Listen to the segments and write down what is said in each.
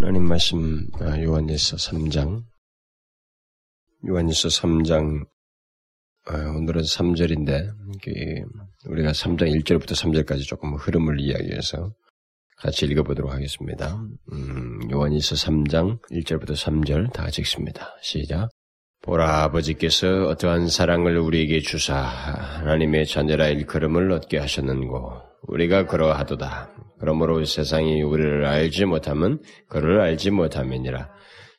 하나님 말씀 아, 요한일서 3장 요한일서 3장 아, 오늘은 3절인데 우리가 3장 1절부터 3절까지 조금 흐름을 이야기해서 같이 읽어보도록 하겠습니다. 음, 요한일서 3장 1절부터 3절 다 같이 읽습니다. 시작. 보라 아버지께서 어떠한 사랑을 우리에게 주사 하나님의 자녀라 일컬음을 얻게 하셨는고 우리가 그러하도다. 그러므로 세상이 우리를 알지 못하면 그를 알지 못함이니라.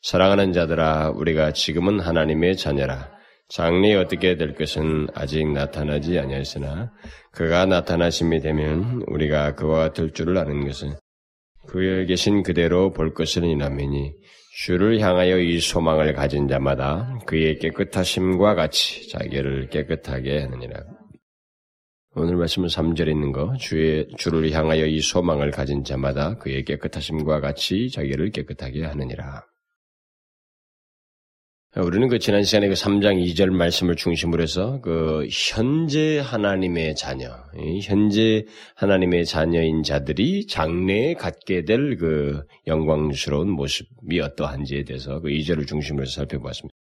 사랑하는 자들아 우리가 지금은 하나님의 자녀라. 장래 어떻게 될 것은 아직 나타나지 아니하였으나 그가 나타나심이 되면 우리가 그와 같을 줄을 아는 것은 그에 계신 그대로 볼 것을 이남이니 주를 향하여 이 소망을 가진 자마다 그의 깨끗하심과 같이 자기를 깨끗하게 하느니라. 오늘 말씀은 3절에 있는 거, 주의, 주를 향하여 이 소망을 가진 자마다 그의 깨끗하심과 같이 자기를 깨끗하게 하느니라. 우리는 그 지난 시간에 그 3장 2절 말씀을 중심으로 해서 그 현재 하나님의 자녀, 현재 하나님의 자녀인 자들이 장래에 갖게 될 그 영광스러운 모습이 어떠한지에 대해서 그 2절을 중심으로 해서 살펴보았습니다.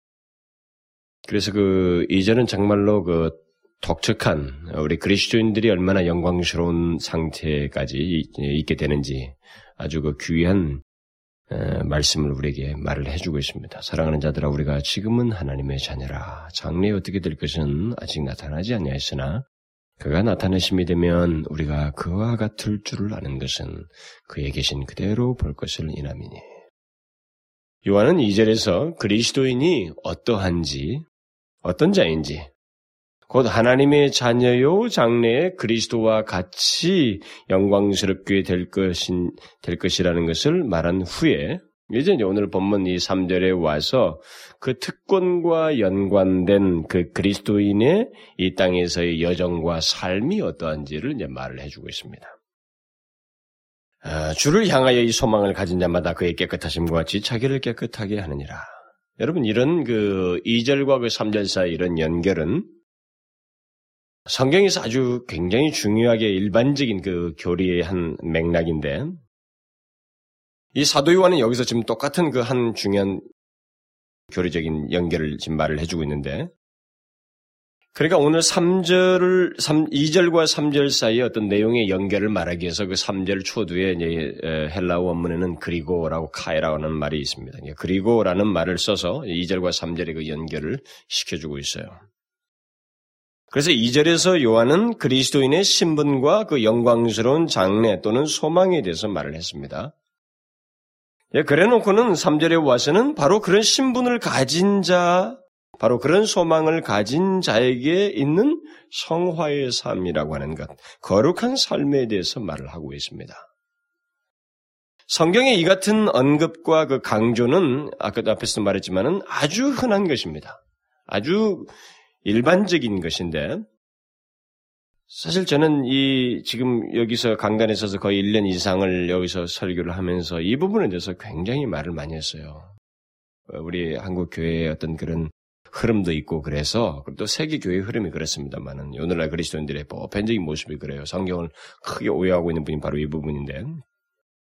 그래서 그 2절은 정말로 그 독특한 우리 그리스도인들이 얼마나 영광스러운 상태까지 있게 되는지 아주 그 귀한 말씀을 우리에게 말을 해주고 있습니다. 사랑하는 자들아 우리가 지금은 하나님의 자녀라. 장래에 어떻게 될 것은 아직 나타나지 아니하였으나 그가 나타내심이 되면 우리가 그와 같을 줄을 아는 것은 그에 계신 그대로 볼 것을 인함이니. 요한은 2절에서 그리스도인이 어떠한지, 어떤 자인지, 곧 하나님의 자녀요 장래에 그리스도와 같이 영광스럽게 될 것인 될 것이라는 것을 말한 후에 이제 오늘 본문 이 3절에 와서 그 특권과 연관된 그 그리스도인의 이 땅에서의 여정과 삶이 어떠한지를 이제 말을 해주고 있습니다. 아, 주를 향하여 이 소망을 가진 자마다 그의 깨끗하심과 같이 자기를 깨끗하게 하느니라. 여러분 이런 그 2절과 그 3절 사이 이런 연결은 성경에서 아주 굉장히 중요하게 일반적인 그 교리의 한 맥락인데, 이 사도 요한은 여기서 지금 똑같은 그 한 중요한 교리적인 연결을 지금 말을 해주고 있는데, 그러니까 오늘 3절을, 3, 2절과 3절 사이에 어떤 내용의 연결을 말하기 위해서 그 3절 초두에 헬라어 원문에는 그리고라고 카이라는 말이 있습니다. 그리고라는 말을 써서 2절과 3절의 그 연결을 시켜주고 있어요. 그래서 2절에서 요한은 그리스도인의 신분과 그 영광스러운 장래 또는 소망에 대해서 말을 했습니다. 예, 그래 놓고는 3절에 와서는 바로 그런 신분을 가진 자, 바로 그런 소망을 가진 자에게 있는 성화의 삶이라고 하는 것, 거룩한 삶에 대해서 말을 하고 있습니다. 성경의 이 같은 언급과 그 강조는 아까도 앞에서 말했지만은 아주 흔한 것입니다. 아주 일반적인 것인데 사실 저는 이 지금 여기서 강단에 서서 거의 1년 이상을 여기서 설교를 하면서 이 부분에 대해서 굉장히 말을 많이 했어요. 우리 한국 교회의 어떤 그런 흐름도 있고 그래서 또 세계 교회 흐름이 그렇습니다만은 오늘날 그리스도인들의 보편적인 모습이 그래요. 성경을 크게 오해하고 있는 분이 바로 이 부분인데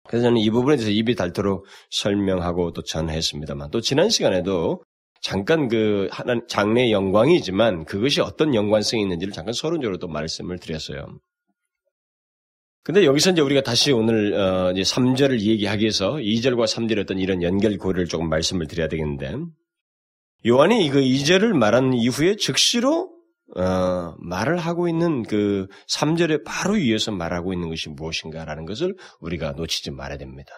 그래서 저는 이 부분에 대해서 입이 닳도록 설명하고 또 전했습니다만 또 지난 시간에도 잠깐 그 하나 장래의 영광이지만 그것이 어떤 연관성이 있는지를 잠깐 서론적으로 또 말씀을 드렸어요. 근데 여기서 이제 우리가 다시 오늘 어 이제 3절을 얘기하기 위해서 2절과 3절의 어떤 이런 연결고리를 조금 말씀을 드려야 되겠는데 요한이 이거 2절을 말한 이후에 즉시로 어 말을 하고 있는 그 3절에 바로 이어서 말하고 있는 것이 무엇인가라는 것을 우리가 놓치지 말아야 됩니다.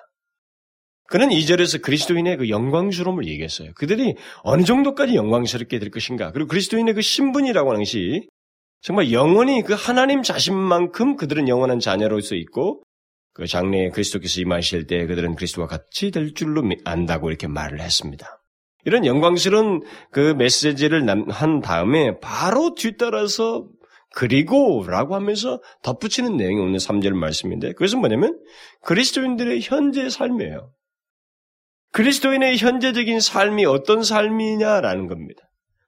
그는 2절에서 그리스도인의 그 영광스러움을 얘기했어요. 그들이 어느 정도까지 영광스럽게 될 것인가. 그리고 그리스도인의 그 신분이라고 하는 것이 정말 영원히 그 하나님 자신만큼 그들은 영원한 자녀로서 있고 그 장래에 그리스도께서 임하실 때 그들은 그리스도와 같이 될 줄로 안다고 이렇게 말을 했습니다. 이런 영광스러운 그 메시지를 한 다음에 바로 뒤따라서 그리고 라고 하면서 덧붙이는 내용이 오늘 3절 말씀인데 그것은 뭐냐면 그리스도인들의 현재 삶이에요. 그리스도인의 현재적인 삶이 어떤 삶이냐라는 겁니다.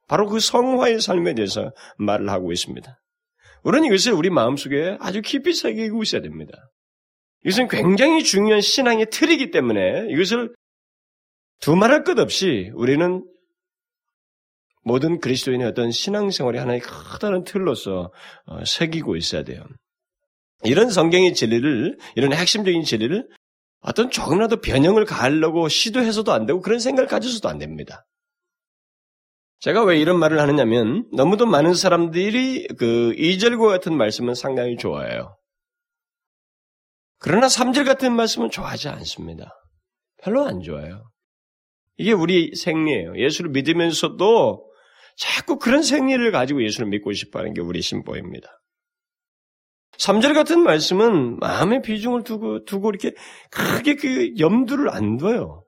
바로 그 성화의 삶에 대해서 말을 하고 있습니다. 우리는 이것을 우리 마음속에 아주 깊이 새기고 있어야 됩니다. 이것은 굉장히 중요한 신앙의 틀이기 때문에 이것을 두말할 것 없이 우리는 모든 그리스도인의 어떤 신앙생활이 하나의 커다란 틀로서 어, 새기고 있어야 돼요. 이런 성경의 진리를, 이런 핵심적인 진리를 어떤 조금이라도 변형을 가하려고 시도해서도 안 되고 그런 생각을 가져서도 안 됩니다. 제가 왜 이런 말을 하느냐면 너무도 많은 사람들이 그 2절과 같은 말씀은 상당히 좋아해요. 그러나 3절 같은 말씀은 좋아하지 않습니다. 별로 안 좋아요. 이게 우리 생리예요. 예수를 믿으면서도 자꾸 그런 생리를 가지고 예수를 믿고 싶어 하는 게 우리 신보입니다. 3절 같은 말씀은 마음의 비중을 두고, 두고 이렇게 크게 그 염두를 안 둬요.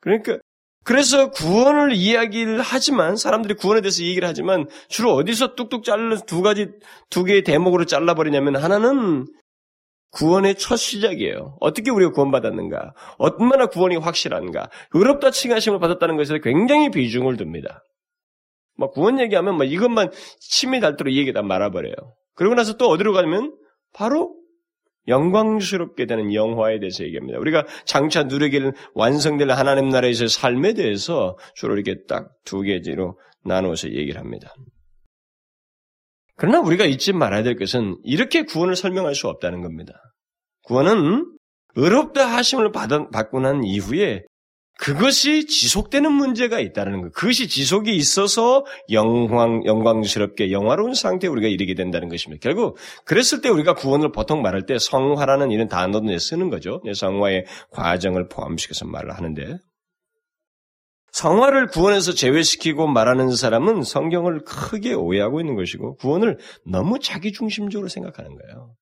그러니까, 그래서 구원을 이야기를 하지만, 사람들이 구원에 대해서 얘기를 하지만, 주로 어디서 뚝뚝 잘라서 두 가지, 두 개의 대목으로 잘라버리냐면, 하나는 구원의 첫 시작이에요. 어떻게 우리가 구원받았는가? 얼마나 구원이 확실한가? 의롭다 칭하심을 받았다는 것에 굉장히 비중을 둡니다. 뭐 구원 얘기하면 뭐 이것만 침이 닳도록 얘기다 말아버려요. 그러고 나서 또 어디로 가면 바로 영광스럽게 되는 영화에 대해서 얘기합니다. 우리가 장차 누리기를 완성될 하나님 나라에서의 삶에 대해서 주로 이렇게 딱 두 개지로 나누어서 얘기를 합니다. 그러나 우리가 잊지 말아야 될 것은 이렇게 구원을 설명할 수 없다는 겁니다. 구원은 의롭다 하심을 받고 난 이후에 그것이 지속되는 문제가 있다는 것. 그것이 지속이 있어서 영광, 영광스럽게 영화로운 상태에 우리가 이르게 된다는 것입니다. 결국, 그랬을 때 우리가 구원을 보통 말할 때 성화라는 이런 단어도 쓰는 거죠. 성화의 과정을 포함시켜서 말을 하는데. 성화를 구원에서 제외시키고 말하는 사람은 성경을 크게 오해하고 있는 것이고, 구원을 너무 자기중심적으로 생각하는 거예요.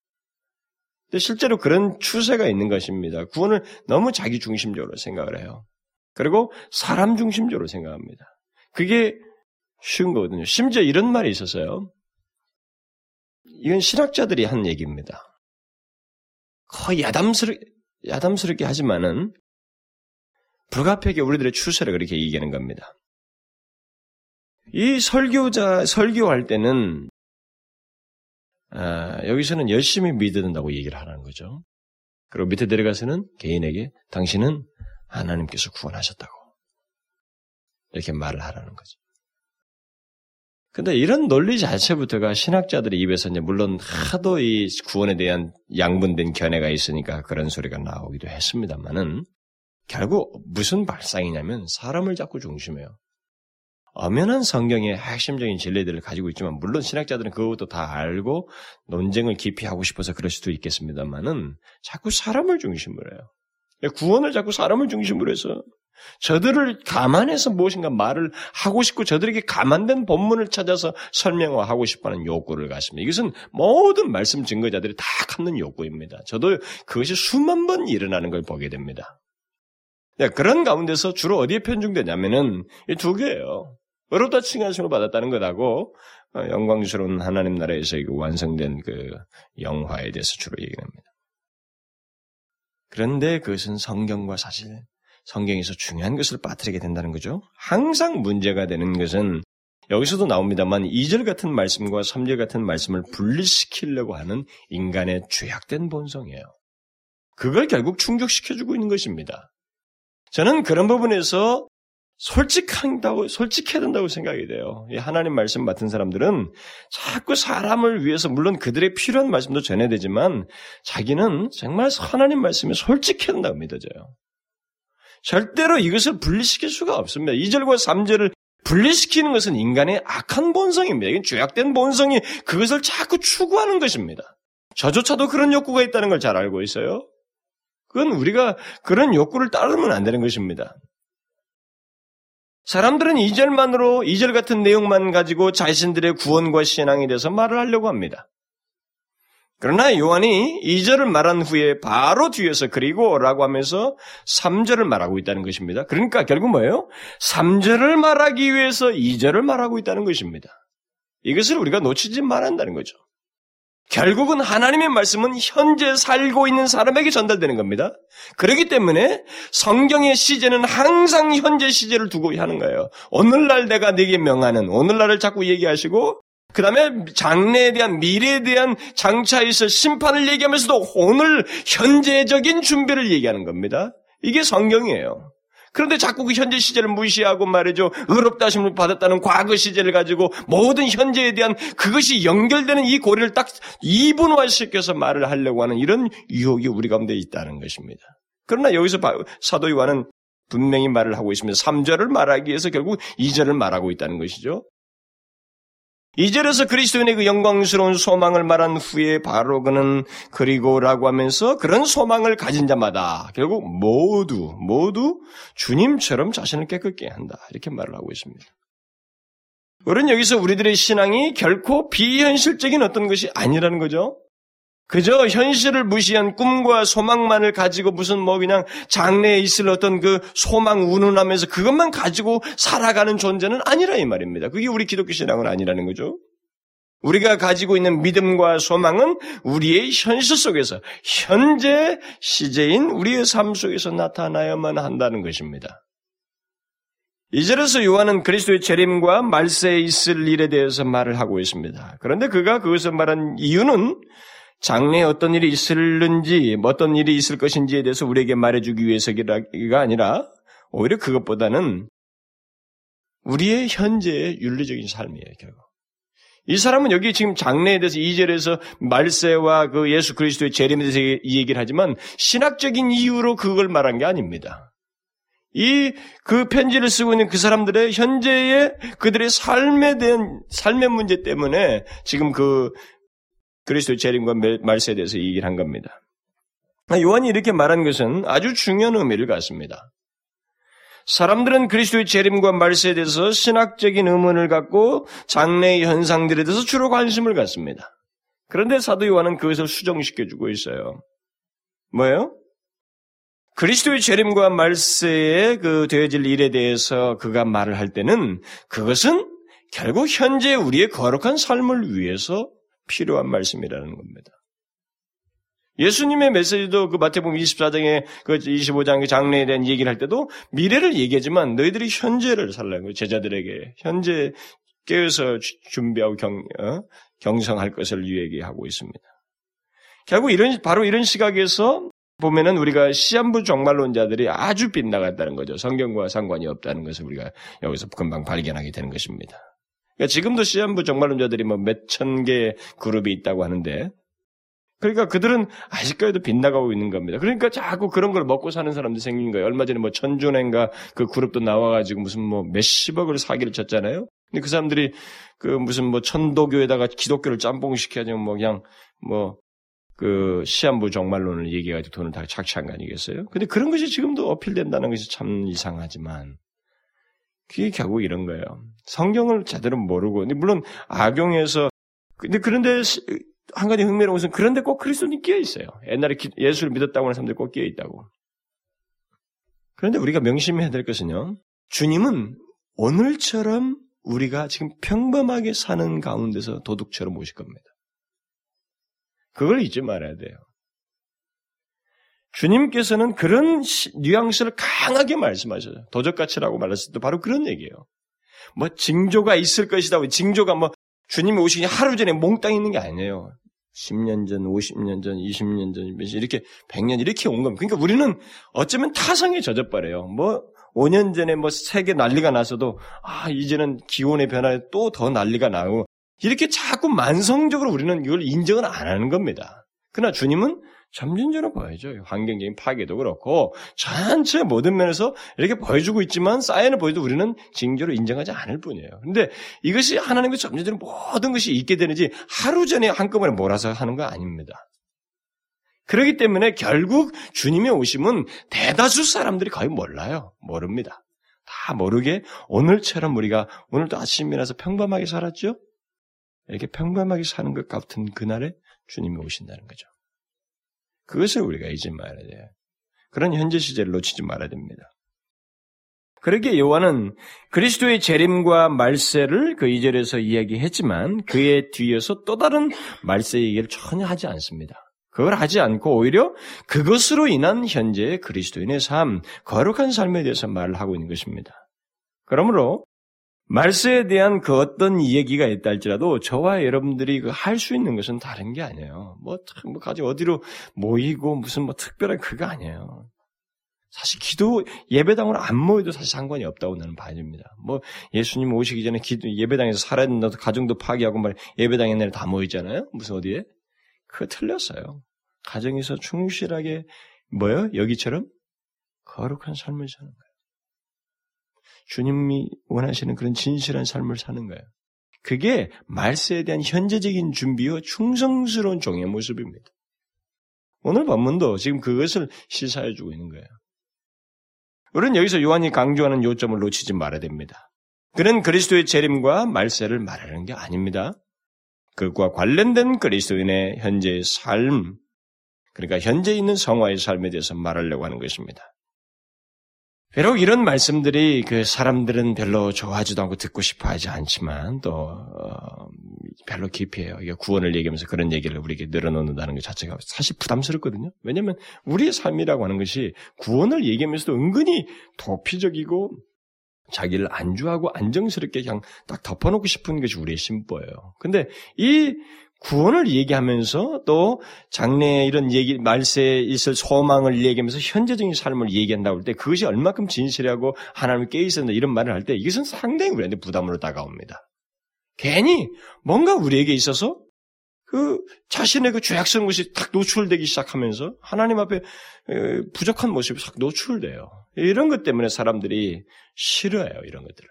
실제로 그런 추세가 있는 것입니다. 구원을 너무 자기중심적으로 생각을 해요. 그리고 사람 중심적으로 생각합니다. 그게 쉬운 거거든요. 심지어 이런 말이 있었어요. 이건 신학자들이 한 얘기입니다. 거의 야담스럽, 야담스럽게 하지만은 불가피하게 우리들의 추세를 그렇게 얘기하는 겁니다. 이 설교자, 설교할 때는, 아, 여기서는 열심히 믿어야 된다고 얘기를 하라는 거죠. 그리고 밑에 내려가서는 개인에게 당신은 하나님께서 구원하셨다고. 이렇게 말을 하라는 거죠. 근데 이런 논리 자체부터가 신학자들의 입에서 이제 물론 하도 이 구원에 대한 양분된 견해가 있으니까 그런 소리가 나오기도 했습니다만은 결국 무슨 발상이냐면 사람을 자꾸 중심해요. 엄연한 성경의 핵심적인 진리들을 가지고 있지만 물론 신학자들은 그것도 다 알고 논쟁을 깊이 하고 싶어서 그럴 수도 있겠습니다만은 자꾸 사람을 중심으로 해요. 구원을 자꾸 사람을 중심으로 해서 저들을 감안해서 무엇인가 말을 하고 싶고 저들에게 감안된 본문을 찾아서 설명하고 싶어하는 욕구를 갖습니다. 이것은 모든 말씀 증거자들이 다 갖는 욕구입니다. 저도 그것이 수만 번 일어나는 걸 보게 됩니다. 네, 그런 가운데서 주로 어디에 편중되냐면은 이 두 개예요. 의롭다 칭하심을 받았다는 것하고 어, 영광스러운 하나님 나라에서 완성된 그 영화에 대해서 주로 얘기합니다. 그런데 그것은 성경과 사실 성경에서 중요한 것을 빠뜨리게 된다는 거죠. 항상 문제가 되는 것은 여기서도 나옵니다만 2절 같은 말씀과 3절 같은 말씀을 분리시키려고 하는 인간의 죄악된 본성이에요. 그걸 결국 충족시켜주고 있는 것입니다. 저는 그런 부분에서 솔직한다고, 솔직해야 된다고 생각이 돼요. 하나님 말씀 맡은 사람들은 자꾸 사람을 위해서, 물론 그들의 필요한 말씀도 전해야 되지만, 자기는 정말 하나님 말씀에 솔직해야 된다고 믿어져요. 절대로 이것을 분리시킬 수가 없습니다. 2절과 3절을 분리시키는 것은 인간의 악한 본성입니다. 이건 죄악된 본성이 그것을 자꾸 추구하는 것입니다. 저조차도 그런 욕구가 있다는 걸 잘 알고 있어요. 그건 우리가 그런 욕구를 따르면 안 되는 것입니다. 사람들은 2절만으로 2절 같은 내용만 가지고 자신들의 구원과 신앙에 대해서 말을 하려고 합니다. 그러나 요한이 2절을 말한 후에 바로 뒤에서 그리고 라고 하면서 3절을 말하고 있다는 것입니다. 그러니까 결국 뭐예요? 3절을 말하기 위해서 2절을 말하고 있다는 것입니다. 이것을 우리가 놓치지 말한다는 거죠. 결국은 하나님의 말씀은 현재 살고 있는 사람에게 전달되는 겁니다. 그렇기 때문에 성경의 시제는 항상 현재 시제를 두고 하는 거예요. 오늘날 내가 네게 명하는 오늘날을 자꾸 얘기하시고 그 다음에 장래에 대한 미래에 대한 장차 있을 심판을 얘기하면서도 오늘 현재적인 준비를 얘기하는 겁니다. 이게 성경이에요. 그런데 자꾸 그 현재 시제를 무시하고 말이죠. 의롭다 하심을 받았다는 과거 시제를 가지고 모든 현재에 대한 그것이 연결되는 이 고리를 딱 이분화시켜서 말을 하려고 하는 이런 유혹이 우리 가운데 있다는 것입니다. 그러나 여기서 사도 요한은 분명히 말을 하고 있습니다. 3절을 말하기 위해서 결국 2절을 말하고 있다는 것이죠. 2절에서 그리스도인의 그 영광스러운 소망을 말한 후에 바로 그는 그리고라고 하면서 그런 소망을 가진 자마다 결국 모두 모두 주님처럼 자신을 깨끗게 한다. 이렇게 말을 하고 있습니다. 우리는 여기서 우리들의 신앙이 결코 비현실적인 어떤 것이 아니라는 거죠. 그저 현실을 무시한 꿈과 소망만을 가지고 무슨 뭐 그냥 장래에 있을 어떤 그 소망 운운하면서 그것만 가지고 살아가는 존재는 아니라 이 말입니다. 그게 우리 기독교 신앙은 아니라는 거죠. 우리가 가지고 있는 믿음과 소망은 우리의 현실 속에서 현재 시제인 우리의 삶 속에서 나타나야만 한다는 것입니다. 이절에서 요한은 그리스도의 재림과 말세에 있을 일에 대해서 말을 하고 있습니다. 그런데 그가 그것을 말한 이유는 장래에 어떤 일이 있을는지, 어떤 일이 있을 것인지에 대해서 우리에게 말해주기 위해서가 아니라, 오히려 그것보다는 우리의 현재의 윤리적인 삶이에요, 결국. 이 사람은 여기 지금 장래에 대해서 2절에서 말세와 그 예수 그리스도의 재림에 대해서 이 얘기를 하지만 신학적인 이유로 그걸 말한 게 아닙니다. 이 그 편지를 쓰고 있는 그 사람들의 현재의 그들의 삶에 대한 삶의 문제 때문에 지금 그 그리스도의 재림과 말세에 대해서 얘기를 한 겁니다. 요한이 이렇게 말한 것은 아주 중요한 의미를 갖습니다. 사람들은 그리스도의 재림과 말세에 대해서 신학적인 의문을 갖고 장래의 현상들에 대해서 주로 관심을 갖습니다. 그런데 사도 요한은 그것을 수정시켜주고 있어요. 뭐예요? 그리스도의 재림과 말세에 그 되어질 일에 대해서 그가 말을 할 때는 그것은 결국 현재 우리의 거룩한 삶을 위해서 필요한 말씀이라는 겁니다. 예수님의 메시지도 그 마태복음 24장에 그 25장 그 장래에 대한 얘기를 할 때도 미래를 얘기하지만 너희들이 현재를 거예요. 제자들에게 현재 깨어서 준비하고 경, 어? 경성할 것을 얘기하고 있습니다. 결국 이런 바로 이런 시각에서 보면은 우리가 시한부 종말론자들이 아주 빗나갔다는 거죠. 성경과 상관이 없다는 것을 우리가 여기서 금방 발견하게 되는 것입니다. 그러니까 지금도 시한부 정말론자들이 뭐 몇 천 개의 그룹이 있다고 하는데 그러니까 그들은 아직까지도 빗나가고 있는 겁니다. 그러니까 자꾸 그런 걸 먹고 사는 사람들이 생긴 거예요. 얼마 전에 뭐 천준행가 그 그룹도 나와가지고 무슨 뭐 몇십억을 사기를 쳤잖아요. 근데 그 사람들이 그 무슨 뭐 천도교에다가 기독교를 짬뽕시켜가지고 뭐 그냥 뭐 그 시한부 정말론을 얘기해가지고 돈을 다 착취한 거 아니겠어요? 근데 그런 것이 지금도 어필된다는 것이 참 이상하지만 그게 결국 이런 거예요. 성경을 제대로 모르고, 물론 악용해서, 근데 그런데 한 가지 흥미로운 것은 그런데 꼭 그리스도님 끼어 있어요. 옛날에 예수를 믿었다고 하는 사람들이 꼭 끼어 있다고. 그런데 우리가 명심해야 될 것은요. 주님은 오늘처럼 우리가 지금 평범하게 사는 가운데서 도둑처럼 오실 겁니다. 그걸 잊지 말아야 돼요. 주님께서는 그런 뉘앙스를 강하게 말씀하셔요. 도적같이라고 말했을 때 바로 그런 얘기예요. 뭐 징조가 있을 것이다. 징조가 뭐 주님이 오시기 하루 전에 몽땅 있는 게 아니에요. 10년 전, 50년 전, 20년 전, 이렇게 100년 이렇게 온 겁니다. 그러니까 우리는 어쩌면 타성에 젖어버려요. 뭐 5년 전에 뭐 세계 난리가 나서도 아 이제는 기온의 변화에 또 더 난리가 나고 이렇게 자꾸 만성적으로 우리는 이걸 인정을 안 하는 겁니다. 그러나 주님은 점진적으로 보여줘요. 환경적인 파괴도 그렇고 전체 모든 면에서 이렇게 보여주고 있지만 사인을 보여도 우리는 징조로 인정하지 않을 뿐이에요. 근데 이것이 하나님의 점진적으로 모든 것이 있게 되는지 하루 전에 한꺼번에 몰아서 하는 거 아닙니다. 그렇기 때문에 결국 주님의 오심은 대다수 사람들이 거의 몰라요. 모릅니다. 다 모르게 오늘처럼 우리가 오늘도 아침이라서 평범하게 살았죠? 이렇게 평범하게 사는 것 같은 그날에 주님이 오신다는 거죠. 그것을 우리가 잊지 말아야 돼요. 그런 현재 시제를 놓치지 말아야 됩니다. 그렇게 요한은 그리스도의 재림과 말세를 그 이절에서 이야기했지만 그의 뒤에서 또 다른 말세 얘기를 전혀 하지 않습니다. 그걸 하지 않고 오히려 그것으로 인한 현재의 그리스도인의 삶, 거룩한 삶에 대해서 말을 하고 있는 것입니다. 그러므로 말세에 대한 그 어떤 이야기가 있다 할지라도 저와 여러분들이 그 할 수 있는 것은 다른 게 아니에요. 뭐, 뭐, 가지 어디로 모이고 무슨 뭐 특별한 그거 아니에요. 사실 기도 예배당으로 안 모여도 사실 상관이 없다고 나는 봐집니다. 뭐 예수님 오시기 전에 기도 예배당에서 살아야 된다도 가정도 파괴하고 말 예배당에 내일 다 모이잖아요. 무슨 어디에? 그거 틀렸어요. 가정에서 충실하게 뭐요? 여기처럼 거룩한 삶을 사는 거예요. 주님이 원하시는 그런 진실한 삶을 사는 거예요. 그게 말세에 대한 현재적인 준비와 충성스러운 종의 모습입니다. 오늘 본문도 지금 그것을 시사해주고 있는 거예요. 우리는 여기서 요한이 강조하는 요점을 놓치지 말아야 됩니다. 그는 그리스도의 재림과 말세를 말하는 게 아닙니다. 그것과 관련된 그리스도인의 현재의 삶, 그러니까 현재 있는 성화의 삶에 대해서 말하려고 하는 것입니다. 비록 이런 말씀들이 그 사람들은 별로 좋아하지도 않고 듣고 싶어 하지 않지만 또 어, 별로 기피해요. 이게 구원을 얘기하면서 그런 얘기를 우리에게 늘어놓는다는 것 자체가 사실 부담스럽거든요. 왜냐하면 우리의 삶이라고 하는 것이 구원을 얘기하면서도 은근히 도피적이고 자기를 안주하고 안정스럽게 그냥 딱 덮어놓고 싶은 것이 우리의 심보예요. 근데 이 구원을 얘기하면서 또 장래에 이런 얘기, 말세에 있을 소망을 얘기하면서 현재적인 삶을 얘기한다고 할 때 그것이 얼마큼 진실하고 하나님을 깨있었는다 이런 말을 할 때 이것은 상당히 우리한테 부담으로 다가옵니다. 괜히 뭔가 우리에게 있어서 그 자신의 그 죄악스러운 것이 탁 노출되기 시작하면서 하나님 앞에 부족한 모습이 탁 노출돼요. 이런 것 때문에 사람들이 싫어해요, 이런 것들을.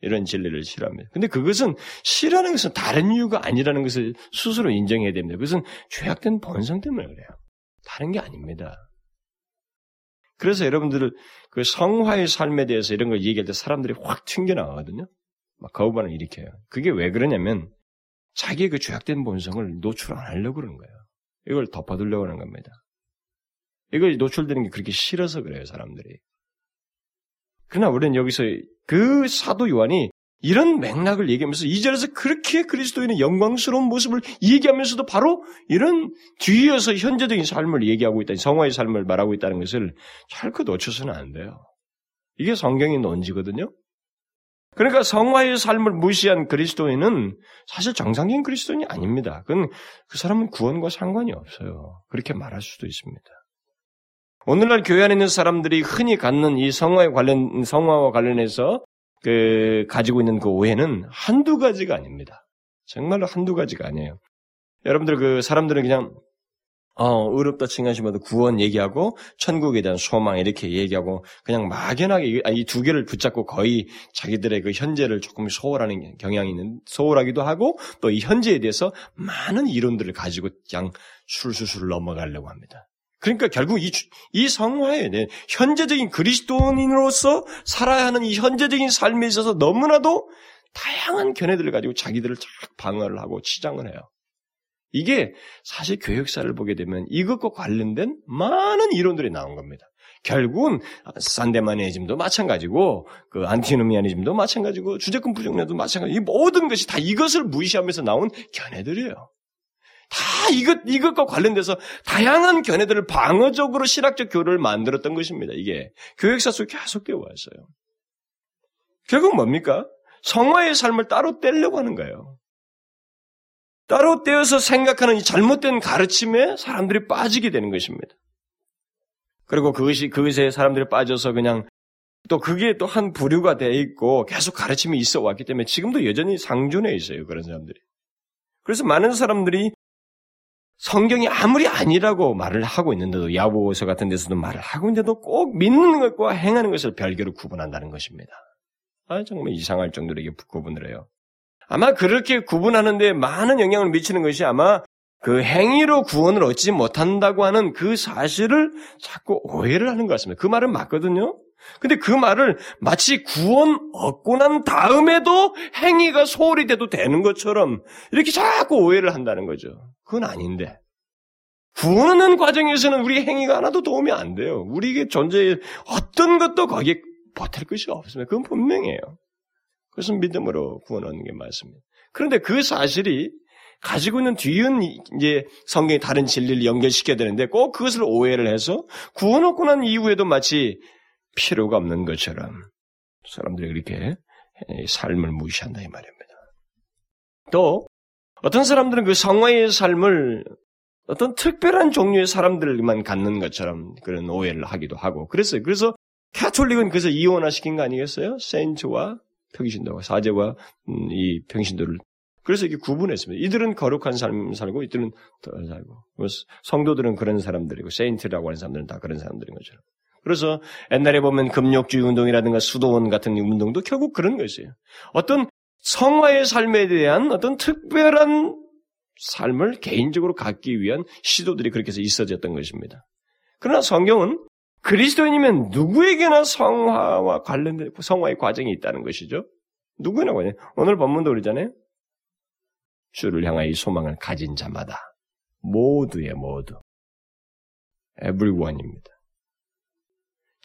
이런 진리를 싫어합니다. 근데 그것은 싫어하는 것은 다른 이유가 아니라는 것을 스스로 인정해야 됩니다. 그것은 죄악된 본성 때문에 그래요. 다른 게 아닙니다. 그래서 여러분들 그 성화의 삶에 대해서 이런 걸 얘기할 때 사람들이 확 튕겨나가거든요. 막 거부반을 일으켜요. 그게 왜 그러냐면 자기의 그 죄악된 본성을 노출 안 하려고 그러는 거예요. 이걸 덮어두려고 하는 겁니다. 이걸 노출되는 게 그렇게 싫어서 그래요, 사람들이. 그러나 우리는 여기서 그 사도 요한이 이런 맥락을 얘기하면서 이 절에서 그렇게 그리스도인의 영광스러운 모습을 얘기하면서도 바로 이런 뒤이어서 현재적인 삶을 얘기하고 있다, 성화의 삶을 말하고 있다는 것을 잘그 놓쳐서는 안 돼요. 이게 성경의 논지거든요. 그러니까 성화의 삶을 무시한 그리스도인은 사실 정상적인 그리스도인이 아닙니다. 그건 그 사람은 구원과 상관이 없어요. 그렇게 말할 수도 있습니다. 오늘날 교회 안에 있는 사람들이 흔히 갖는 이 성화에 관련, 성화와 관련해서 그, 가지고 있는 그 오해는 한두 가지가 아닙니다. 정말로 한두 가지가 아니에요. 여러분들 그 사람들은 그냥, 어, 의롭다 칭하시면 구원 얘기하고, 천국에 대한 소망 이렇게 얘기하고, 그냥 막연하게 이 두 개를 붙잡고 거의 자기들의 그 현재를 조금 소홀하는 경향이 있는, 소홀하기도 하고, 또 이 현재에 대해서 많은 이론들을 가지고 그냥 술술술 넘어가려고 합니다. 그러니까 결국 이, 이 성화에 네, 현재적인 그리스도인으로서 살아야 하는 이 현재적인 삶에 있어서 너무나도 다양한 견해들을 가지고 자기들을 쫙 방어를 하고 치장을 해요. 이게 사실 교역사를 보게 되면 이것과 관련된 많은 이론들이 나온 겁니다. 결국은 산데마니즘도 마찬가지고 그 안티노미아니즘도 마찬가지고 주제권 부정론도 마찬가지. 이 모든 것이 다 이것을 무시하면서 나온 견해들이에요. 다 이것, 이것과 관련돼서 다양한 견해들을 방어적으로 신학적 교류를 만들었던 것입니다. 이게 교역사 속에 계속되어 왔어요. 결국 뭡니까? 성화의 삶을 따로 떼려고 하는 거예요. 따로 떼어서 생각하는 이 잘못된 가르침에 사람들이 빠지게 되는 것입니다. 그리고 그것이, 그것에 사람들이 빠져서 그냥 또 그게 또 한 부류가 돼 있고 계속 가르침이 있어 왔기 때문에 지금도 여전히 상존해 있어요. 그런 사람들이. 그래서 많은 사람들이 성경이 아무리 아니라고 말을 하고 있는데도 야보서 같은 데서도 말을 하고 있는데도 꼭 믿는 것과 행하는 것을 별개로 구분한다는 것입니다. 아, 정말 이상할 정도로 이게 구분을 해요. 아마 그렇게 구분하는데 많은 영향을 미치는 것이 아마 그 행위로 구원을 얻지 못한다고 하는 그 사실을 자꾸 오해를 하는 것 같습니다. 그 말은 맞거든요. 근데 그 말을 마치 구원 얻고 난 다음에도 행위가 소홀히 돼도 되는 것처럼 이렇게 자꾸 오해를 한다는 거죠. 그건 아닌데. 구원하는 과정에서는 우리 행위가 하나도 도움이 안 돼요. 우리에게 존재의 어떤 것도 거기에 버틸 것이 없습니다. 그건 분명해요. 그것은 믿음으로 구원 얻는 게 맞습니다. 그런데 그 사실이 가지고 있는 뒤은 이제 성경이 다른 진리를 연결시켜야 되는데 꼭 그것을 오해를 해서 구원 얻고 난 이후에도 마치 필요가 없는 것처럼 사람들이 그렇게 삶을 무시한다 이 말입니다. 또 어떤 사람들은 그 성화의 삶을 어떤 특별한 종류의 사람들만 갖는 것처럼 그런 오해를 하기도 하고 그랬어요. 그래서 카톨릭은 그래서 이원화시킨 거 아니겠어요? 세인트와 평신도와 사제와 음, 이 평신도를 그래서 이렇게 구분했습니다. 이들은 거룩한 삶 살고 이들은 덜 살고 성도들은 그런 사람들이고 세인트라고 하는 사람들은 다 그런 사람들인 것처럼. 그래서 옛날에 보면 금욕주의 운동이라든가 수도원 같은 운동도 결국 그런 것이에요. 어떤 성화의 삶에 대한 어떤 특별한 삶을 개인적으로 갖기 위한 시도들이 그렇게 해서 있어졌던 것입니다. 그러나 성경은 그리스도인이면 누구에게나 성화와 관련된 성화의 과정이 있다는 것이죠. 누구나 관련. 오늘 본문도 그러잖아요. 주를 향하여 이 소망을 가진 자마다 모두의 모두 everyone입니다.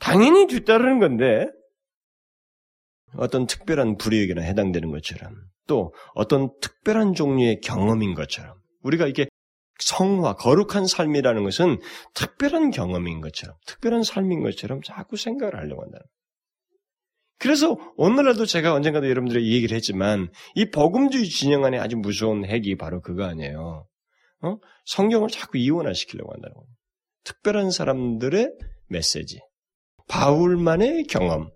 당연히 뒤따르는 건데 어떤 특별한 불의에게나 해당되는 것처럼 또 어떤 특별한 종류의 경험인 것처럼 우리가 이게 성화, 거룩한 삶이라는 것은 특별한 경험인 것처럼, 특별한 삶인 것처럼 자꾸 생각을 하려고 한다. 그래서 오늘날도 제가 언젠가도 여러분들에게 얘기를 했지만 이 복음주의 진영 안에 아주 무서운 핵이 바로 그거 아니에요. 어? 성경을 자꾸 이원화시키려고 한다는. 특별한 사람들의 메시지, 바울만의 경험,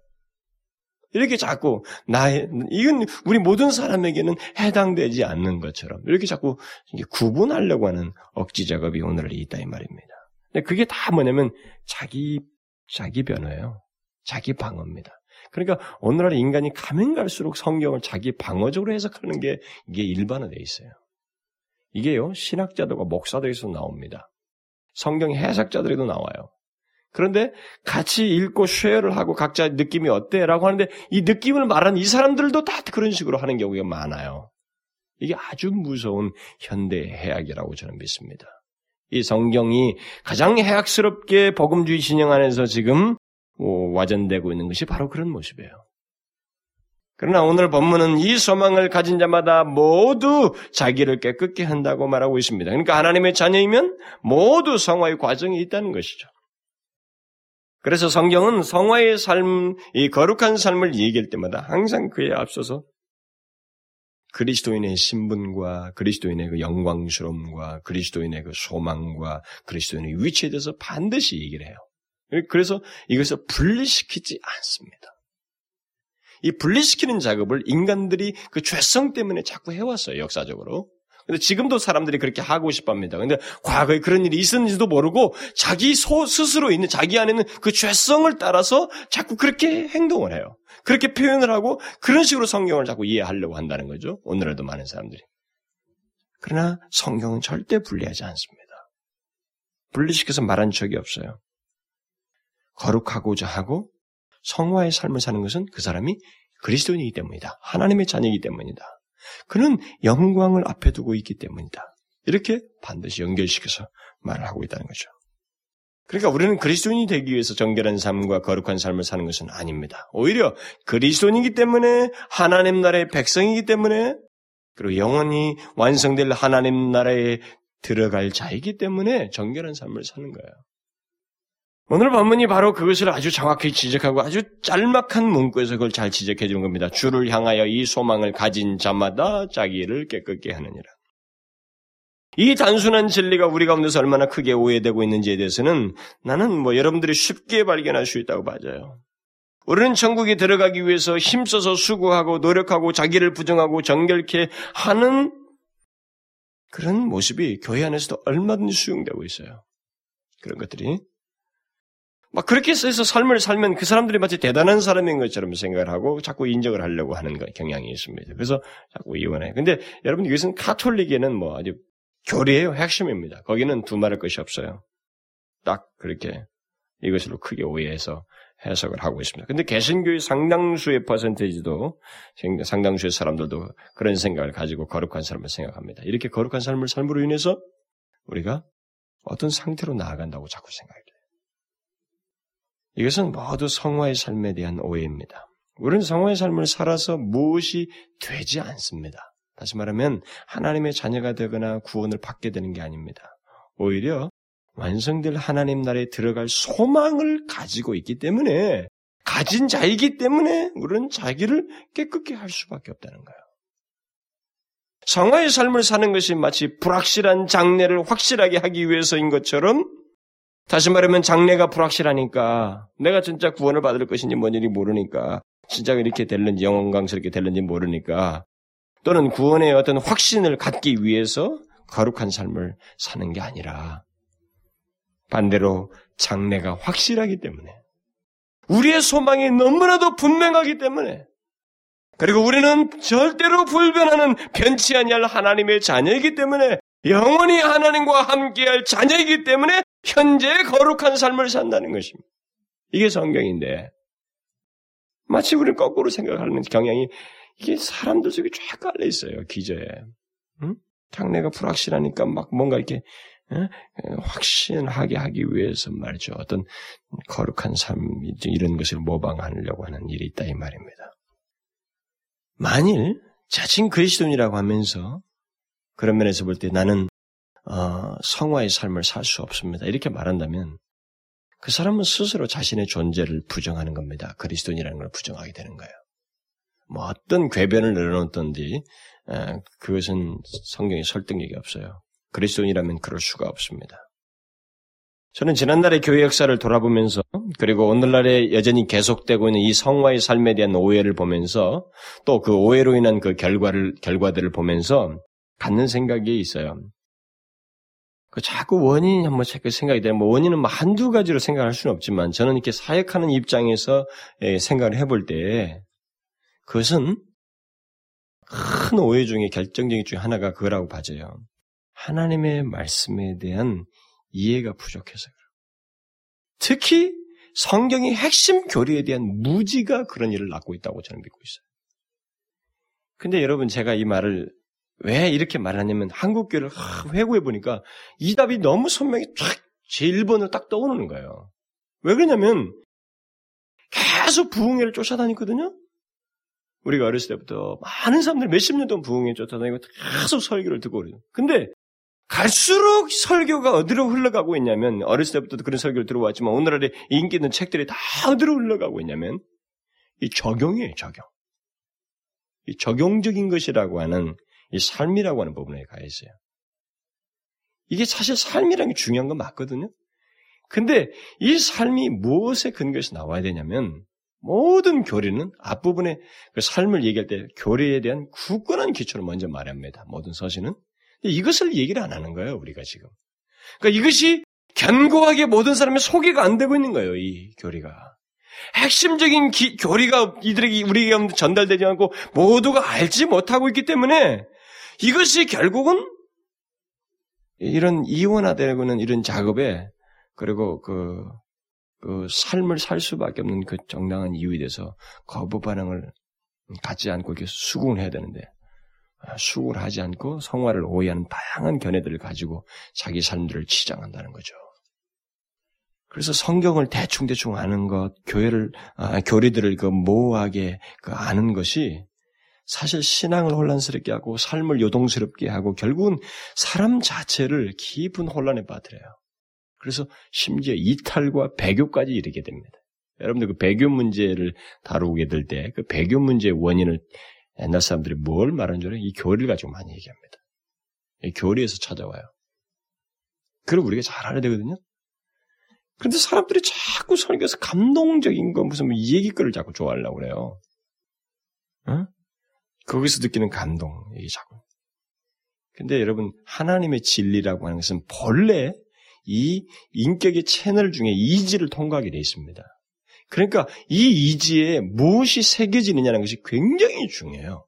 이렇게 자꾸 나의 이건 우리 모든 사람에게는 해당되지 않는 것처럼 이렇게 자꾸 구분하려고 하는 억지 작업이 오늘 있다 이 말입니다. 근데 그게 다 뭐냐면 자기 자기 변호예요. 자기 방어입니다. 그러니까 오늘날 인간이 가면 갈수록 성경을 자기 방어적으로 해석하는 게 이게 일반화되어 있어요. 이게요 신학자들과 목사들에서 나옵니다. 성경 해석자들에도 나와요. 그런데 같이 읽고 쉐어를 하고 각자 느낌이 어때? 라고 하는데 이 느낌을 말하는 이 사람들도 다 그런 식으로 하는 경우가 많아요. 이게 아주 무서운 현대 해악이라고 저는 믿습니다. 이 성경이 가장 해악스럽게 복음주의 진영 안에서 지금 와전되고 있는 것이 바로 그런 모습이에요. 그러나 오늘 본문은 이 소망을 가진 자마다 모두 자기를 깨끗게 한다고 말하고 있습니다. 그러니까 하나님의 자녀이면 모두 성화의 과정이 있다는 것이죠. 그래서 성경은 성화의 삶, 이 거룩한 삶을 얘기할 때마다 항상 그에 앞서서 그리스도인의 신분과 그리스도인의 그 영광스러움과 그리스도인의 그 소망과 그리스도인의 위치에 대해서 반드시 얘기를 해요. 그래서 이것을 분리시키지 않습니다. 이 분리시키는 작업을 인간들이 그 죄성 때문에 자꾸 해왔어요, 역사적으로. 근데 지금도 사람들이 그렇게 하고 싶어 합니다. 근데 과거에 그런 일이 있었는지도 모르고 자기 소, 스스로 있는 자기 안에 는 그 죄성을 따라서 자꾸 그렇게 행동을 해요. 그렇게 표현을 하고 그런 식으로 성경을 자꾸 이해하려고 한다는 거죠. 오늘날도 많은 사람들이. 그러나 성경은 절대 분리하지 않습니다. 분리시켜서 말한 적이 없어요. 거룩하고자 하고 성화의 삶을 사는 것은 그 사람이 그리스도인이기 때문이다. 하나님의 자녀이기 때문이다. 그는 영광을 앞에 두고 있기 때문이다. 이렇게 반드시 연결시켜서 말을 하고 있다는 거죠. 그러니까 우리는 그리스도인이 되기 위해서 정결한 삶과 거룩한 삶을 사는 것은 아닙니다. 오히려 그리스도인이기 때문에 하나님 나라의 백성이기 때문에 그리고 영원히 완성될 하나님 나라에 들어갈 자이기 때문에 정결한 삶을 사는 거예요. 오늘 본문이 바로 그것을 아주 정확히 지적하고 아주 짤막한 문구에서 그걸 잘 지적해 주는 겁니다. 주를 향하여 이 소망을 가진 자마다 자기를 깨끗게 하느니라. 이 단순한 진리가 우리 가운데서 얼마나 크게 오해되고 있는지에 대해서는 나는 뭐 여러분들이 쉽게 발견할 수 있다고 봐져요. 우리는 천국에 들어가기 위해서 힘써서 수고하고 노력하고 자기를 부정하고 정결케 하는 그런 모습이 교회 안에서도 얼마든지 수용되고 있어요. 그런 것들이 막 그렇게 해서 삶을 살면 그 사람들이 마치 대단한 사람인 것처럼 생각을 하고 자꾸 인정을 하려고 하는 경향이 있습니다. 그래서 자꾸 이원해. 근데 여러분 이것은 카톨릭에는 뭐 아주 교리예요. 핵심입니다. 거기는 두 말할 것이 없어요. 딱 그렇게 이것으로 크게 오해해서 해석을 하고 있습니다. 근데 개신교의 상당수의 퍼센테이지도 상당수의 사람들도 그런 생각을 가지고 거룩한 삶을 생각합니다. 이렇게 거룩한 삶을 삶으로 인해서 우리가 어떤 상태로 나아간다고 자꾸 생각해요. 이것은 모두 성화의 삶에 대한 오해입니다. 우리는 성화의 삶을 살아서 무엇이 되지 않습니다. 다시 말하면 하나님의 자녀가 되거나 구원을 받게 되는 게 아닙니다. 오히려 완성될 하나님 나라에 들어갈 소망을 가지고 있기 때문에 가진 자이기 때문에 우리는 자기를 깨끗게 할 수밖에 없다는 거예요. 성화의 삶을 사는 것이 마치 불확실한 장래를 확실하게 하기 위해서인 것처럼 다시 말하면 장래가 불확실하니까 내가 진짜 구원을 받을 것인지 뭔지 모르니까 진짜 이렇게 될는지 영원강스럽게 될는지 모르니까 또는 구원의 어떤 확신을 갖기 위해서 거룩한 삶을 사는 게 아니라 반대로 장래가 확실하기 때문에 우리의 소망이 너무나도 분명하기 때문에 그리고 우리는 절대로 불변하는 변치 아니할 하나님의 자녀이기 때문에 영원히 하나님과 함께할 자녀이기 때문에 현재 거룩한 삶을 산다는 것입니다. 이게 성경인데 마치 우리는 거꾸로 생각하는 경향이 이게 사람들 속에 쫙 깔려 있어요. 기저에. 응? 장래가 불확실하니까 막 뭔가 이렇게 응? 확신하게 하기 위해서 말이죠. 어떤 거룩한 삶 이런 것을 모방하려고 하는 일이 있다 이 말입니다. 만일 자신 그리스도인이라고 하면서 그런 면에서 볼 때 나는 어, 성화의 삶을 살 수 없습니다. 이렇게 말한다면 그 사람은 스스로 자신의 존재를 부정하는 겁니다. 그리스도인이라는 걸 부정하게 되는 거예요. 뭐 어떤 궤변을 늘어놓던지 그것은 성경에 설득력이 없어요. 그리스도인이라면 그럴 수가 없습니다. 저는 지난날의 교회 역사를 돌아보면서 그리고 오늘날에 여전히 계속되고 있는 이 성화의 삶에 대한 오해를 보면서 또 그 오해로 인한 그 결과를 결과들을 보면서 갖는 생각이 있어요. 그 자꾸 원인이 한번 생각이 되면 뭐 원인은 뭐 한두 가지로 생각할 수는 없지만 저는 이렇게 사역하는 입장에서 생각을 해볼 때 그것은 큰 오해 중에 결정적인 중에 하나가 그거라고 봐져요. 하나님의 말씀에 대한 이해가 부족해서 그래요. 특히 성경의 핵심 교리에 대한 무지가 그런 일을 낳고 있다고 저는 믿고 있어요. 근데 여러분 제가 이 말을 왜 이렇게 말하냐면 한국 교회를 회고해 보니까 이 답이 너무 선명히 쫙제 1번을 딱 떠오르는 거예요. 왜 그러냐면 계속 부흥회를 쫓아다니거든요. 우리가 어렸을 때부터 많은 사람들 몇십 년 동안 부흥회 쫓아다니고 계속 설교를 듣고 그래요. 근데 갈수록 설교가 어디로 흘러가고 있냐면 어렸을 때부터 그런 설교를 들어왔지만 오늘날에 인기 있는 책들이 다 어디로 흘러가고 있냐면 이 적용이에요, 적용. 이 적용적인 것이라고 하는 이 삶이라고 하는 부분에 가 있어요. 이게 사실 삶이라는 게 중요한 건 맞거든요. 근데 이 삶이 무엇에 근거해서 나와야 되냐면 모든 교리는 앞부분에 그 삶을 얘기할 때 교리에 대한 굳건한 기초를 먼저 말합니다. 모든 서신은. 이것을 얘기를 안 하는 거예요, 우리가 지금. 그러니까 이것이 견고하게 모든 사람의 소개가 안 되고 있는 거예요, 이 교리가. 핵심적인 기, 교리가 이들에게 우리에게 전달되지 않고 모두가 알지 못하고 있기 때문에 이것이 결국은 이런 이원화되고는 이런 작업에 그리고 그, 그 삶을 살 수밖에 없는 그 정당한 이유에 대해서 거부 반응을 갖지 않고 이렇게 수긍을 해야 되는데 수긍을 하지 않고 성화를 오해하는 다양한 견해들을 가지고 자기 삶들을 치장한다는 거죠. 그래서 성경을 대충대충 아는 것, 교회를, 아, 교리들을 그 모호하게 그 아는 것이 사실 신앙을 혼란스럽게 하고 삶을 요동스럽게 하고 결국은 사람 자체를 깊은 혼란에 빠뜨려요. 그래서 심지어 이탈과 배교까지 이르게 됩니다. 여러분들 그 배교 문제를 다루게 될 때 그 배교 문제의 원인을 옛날 사람들이 뭘 말하는 줄 알아요? 이 교리를 가지고 많이 얘기합니다. 이 교리에서 찾아와요. 그걸 우리가 잘 알아야 되거든요. 그런데 사람들이 자꾸 설교에서 감동적인 거 무슨 뭐이 얘기거리를 자꾸 좋아하려고 그래요. 어? 거기서 느끼는 감동, 이게 자꾸. 근데 여러분, 하나님의 진리라고 하는 것은 본래 이 인격의 채널 중에 이지를 통과하게 되어 있습니다. 그러니까 이 이지에 무엇이 새겨지느냐는 것이 굉장히 중요해요.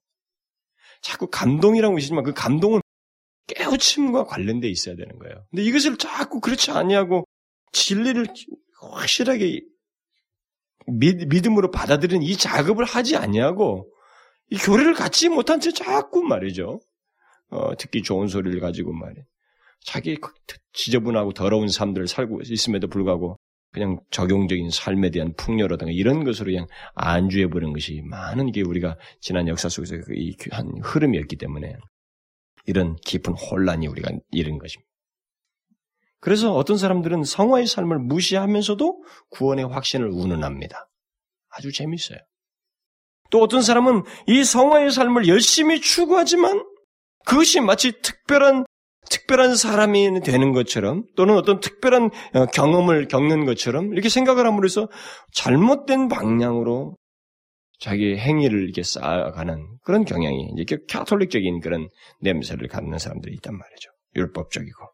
자꾸 감동이라고 하시지만 그 감동은 깨우침과 관련돼 있어야 되는 거예요. 근데 이것을 자꾸 그렇지 아니하고 진리를 확실하게 믿음으로 받아들이는 이 작업을 하지 아니하고 이 교리를 갖지 못한 채 자꾸 말이죠. 어, 듣기 좋은 소리를 가지고 말이에요. 자기 그 지저분하고 더러운 삶들을 살고 있음에도 불구하고 그냥 적용적인 삶에 대한 풍요라든가 이런 것으로 그냥 안주해 버린 것이 많은 게 우리가 지난 역사 속에서 한 흐름이었기 때문에 이런 깊은 혼란이 우리가 잃은 것입니다. 그래서 어떤 사람들은 성화의 삶을 무시하면서도 구원의 확신을 운운합니다. 아주 재밌어요. 또 어떤 사람은 이 성화의 삶을 열심히 추구하지만 그것이 마치 특별한 특별한 사람이 되는 것처럼 또는 어떤 특별한 어, 경험을 겪는 것처럼 이렇게 생각을 함으로써 잘못된 방향으로 자기 행위를 이렇게 쌓아가는 그런 경향이 이제 캐톨릭적인 그런 냄새를 갖는 사람들이 있단 말이죠. 율법적이고.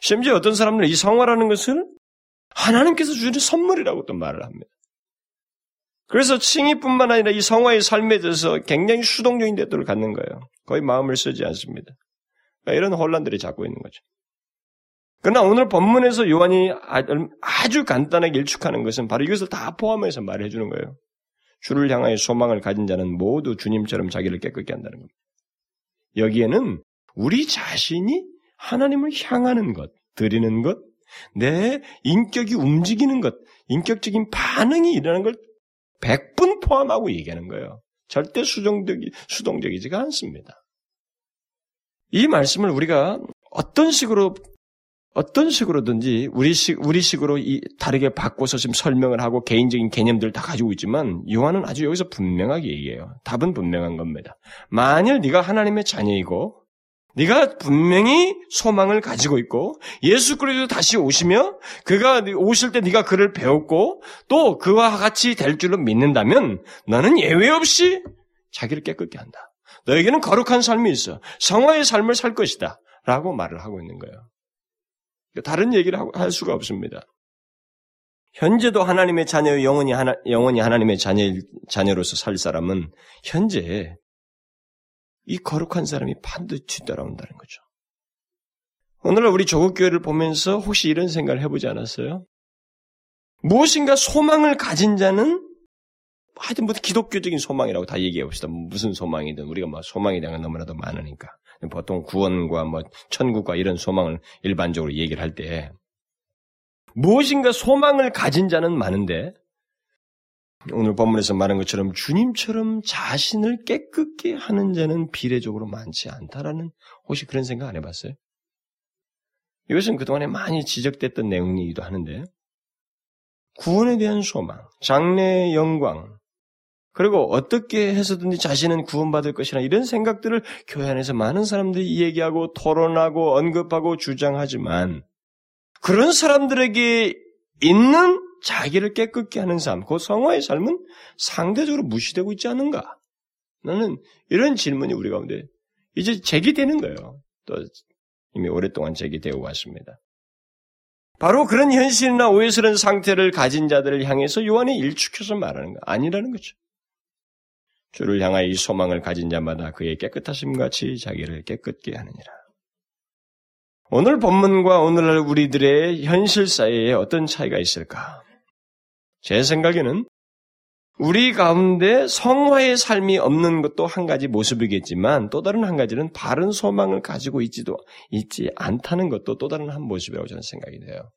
심지어 어떤 사람들은 이 성화라는 것을 하나님께서 주시는 선물이라고 또 말을 합니다. 그래서 칭의뿐만 아니라 이 성화의 삶에 대해서 굉장히 수동적인 태도를 갖는 거예요. 거의 마음을 쓰지 않습니다. 그러니까 이런 혼란들이 자꾸 있는 거죠. 그러나 오늘 본문에서 요한이 아, 아주 간단하게 일축하는 것은 바로 이것을 다 포함해서 말해 주는 거예요. 주를 향하여 소망을 가진 자는 모두 주님처럼 자기를 깨끗게 한다는 겁니다. 여기에는 우리 자신이 하나님을 향하는 것, 드리는 것, 내 인격이 움직이는 것, 인격적인 반응이 일어나는 걸 100분 포함하고 얘기하는 거예요. 절대 수동적이, 수동적이지가 않습니다. 이 말씀을 우리가 어떤 식으로 어떤 식으로든지 우리식 우리식으로 이 다르게 바꿔서 지금 설명을 하고 개인적인 개념들을 다 가지고 있지만 요한은 아주 여기서 분명하게 얘기해요. 답은 분명한 겁니다. 만일 네가 하나님의 자녀이고 네가 분명히 소망을 가지고 있고 예수 그리스도 다시 오시며 그가 오실 때 네가 그를 배웠고 또 그와 같이 될 줄로 믿는다면 너는 예외 없이 자기를 깨끗게 한다. 너에게는 거룩한 삶이 있어. 성화의 삶을 살 것이다. 라고 말을 하고 있는 거예요. 다른 얘기를 할 수가 없습니다. 현재도 하나님의 자녀, 영원히 하나, 영원히 하나님의 자녀, 자녀로서 살 사람은 현재 이 거룩한 사람이 반드시 따라온다는 거죠. 오늘날 우리 조국 교회를 보면서 혹시 이런 생각을 해보지 않았어요? 무엇인가 소망을 가진 자는 하여튼 뭐 기독교적인 소망이라고 다 얘기해 봅시다. 무슨 소망이든 우리가 뭐 소망에 대한 건 너무나도 많으니까 보통 구원과 뭐 천국과 이런 소망을 일반적으로 얘기를 할 때 무엇인가 소망을 가진 자는 많은데 오늘 본문에서 말한 것처럼 주님처럼 자신을 깨끗게 하는 자는 비례적으로 많지 않다라는 혹시 그런 생각 안 해봤어요? 이것은 그동안에 많이 지적됐던 내용이기도 하는데 구원에 대한 소망, 장래의 영광, 그리고 어떻게 해서든지 자신은 구원받을 것이라 이런 생각들을 교회 안에서 많은 사람들이 얘기하고 토론하고 언급하고 주장하지만 그런 사람들에게 있는 자기를 깨끗게 하는 삶, 그 성화의 삶은 상대적으로 무시되고 있지 않은가? 나는 이런 질문이 우리 가운데 이제 제기되는 거예요. 또 이미 오랫동안 제기되어 왔습니다. 바로 그런 현실이나 오해스러운 상태를 가진 자들을 향해서 요한이 일축해서 말하는 거 아니라는 거죠. 주를 향하여 이 소망을 가진 자마다 그의 깨끗하심 같이 자기를 깨끗게 하느니라. 오늘 본문과 오늘날 우리들의 현실 사이에 어떤 차이가 있을까? 제 생각에는 우리 가운데 성화의 삶이 없는 것도 한 가지 모습이겠지만 또 다른 한 가지는 바른 소망을 가지고 있지도 있지 않다는 것도 또 다른 한 모습이라고 저는 생각이 돼요.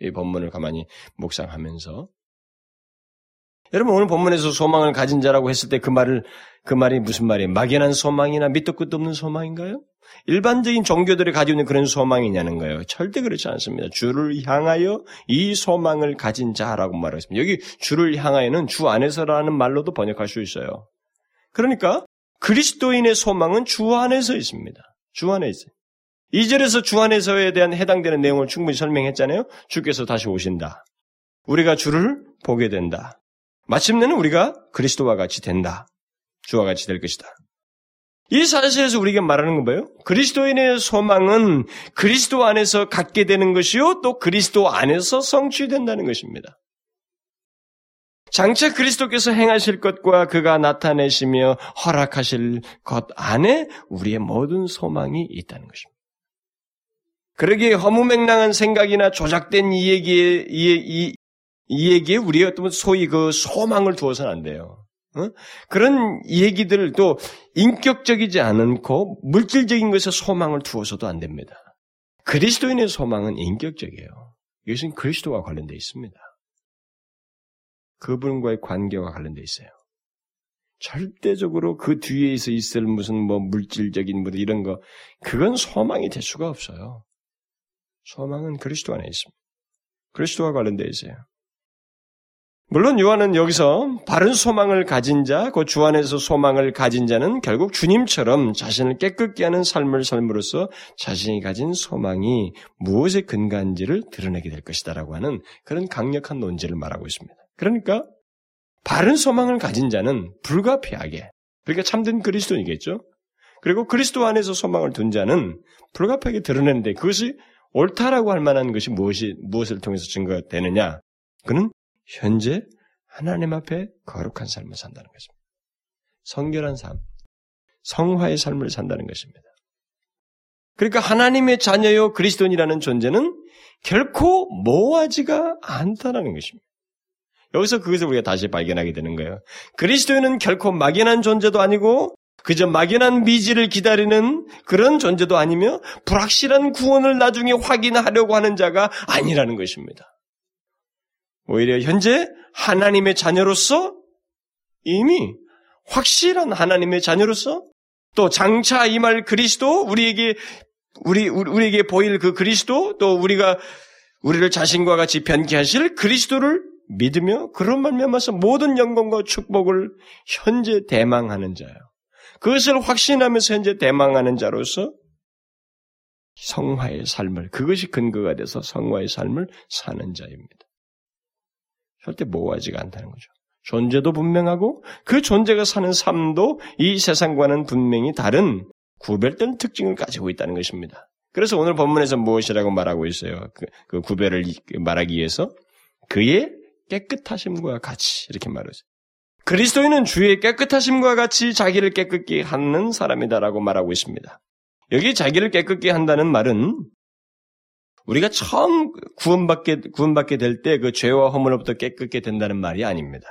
이 본문을 가만히 묵상하면서 여러분 오늘 본문에서 소망을 가진 자라고 했을 때 그 말을 그 말이 무슨 말이에요? 막연한 소망이나 밑도 끝도 없는 소망인가요? 일반적인 종교들이 가지고 있는 그런 소망이냐는 거예요. 절대 그렇지 않습니다. 주를 향하여 이 소망을 가진 자라고 말하습니다 여기 주를 향하여는 주 안에서라는 말로도 번역할 수 있어요. 그러니까 그리스도인의 소망은 주 안에서 있습니다. 주 안에 있어요. 이절에서 주 안에서에 대한 해당되는 내용을 충분히 설명했잖아요. 주께서 다시 오신다. 우리가 주를 보게 된다. 마침내는 우리가 그리스도와 같이 된다. 주와 같이 될 것이다. 이 사실에서 우리가 말하는 건 뭐예요? 그리스도인의 소망은 그리스도 안에서 갖게 되는 것이요, 또 그리스도 안에서 성취된다는 것입니다. 장차 그리스도께서 행하실 것과 그가 나타내시며 허락하실 것 안에 우리의 모든 소망이 있다는 것입니다. 그러기에 허무맹랑한 생각이나 조작된 이 얘기에, 이, 이, 이 얘기에 우리가 어떤 소위 그 소망을 두어서는 안 돼요. 어? 그런 얘기들도 인격적이지 않고 물질적인 것에 소망을 두어서도 안 됩니다. 그리스도인의 소망은 인격적이에요. 이것은 그리스도와 관련되어 있습니다. 그분과의 관계와 관련되어 있어요. 절대적으로 그 뒤에서 있을 무슨 뭐 물질적인 뭐 이런 거, 그건 소망이 될 수가 없어요. 소망은 그리스도 안에 있습니다. 그리스도와 관련되어 있어요. 물론 요한은 여기서 바른 소망을 가진 자, 그 주 안에서 소망을 가진 자는 결국 주님처럼 자신을 깨끗게 하는 삶을 삶으로써 자신이 가진 소망이 무엇에 근거한지를 드러내게 될 것이다라고 하는 그런 강력한 논지를 말하고 있습니다. 그러니까 바른 소망을 가진 자는 불가피하게, 그러니까 참된 그리스도이겠죠. 그리고 그리스도 안에서 소망을 둔 자는 불가피하게 드러내는데 그것이 옳다라고 할 만한 것이 무엇이 무엇을 통해서 증거가 되느냐? 그는 현재 하나님 앞에 거룩한 삶을 산다는 것입니다. 성결한 삶, 성화의 삶을 산다는 것입니다. 그러니까 하나님의 자녀요 그리스도인이라는 존재는 결코 모하지가 않다라는 것입니다. 여기서 그것을 우리가 다시 발견하게 되는 거예요. 그리스도인은 결코 막연한 존재도 아니고 그저 막연한 미지를 기다리는 그런 존재도 아니며 불확실한 구원을 나중에 확인하려고 하는 자가 아니라는 것입니다. 오히려 현재 하나님의 자녀로서 이미 확실한 하나님의 자녀로서 또 장차 임할 그리스도 우리에게 우리 우리에게 보일 그 그리스도 또 우리가 우리를 자신과 같이 변케 하실 그리스도를 믿으며 그런 말미암아서 모든 영광과 축복을 현재 대망하는 자예요. 그것을 확신하면서 현재 대망하는 자로서 성화의 삶을 그것이 근거가 돼서 성화의 삶을 사는 자입니다. 절대 모호하지가 않다는 거죠. 존재도 분명하고 그 존재가 사는 삶도 이 세상과는 분명히 다른 구별된 특징을 가지고 있다는 것입니다. 그래서 오늘 본문에서 무엇이라고 말하고 있어요? 그, 그 구별을 말하기 위해서 그의 깨끗하심과 같이 이렇게 말하죠. 그리스도인은 주의 깨끗하심과 같이 자기를 깨끗게 하는 사람이다라고 말하고 있습니다. 여기 자기를 깨끗게 한다는 말은 우리가 처음 구원받게, 구원받게 될 때 그 죄와 허물로부터 깨끗게 된다는 말이 아닙니다.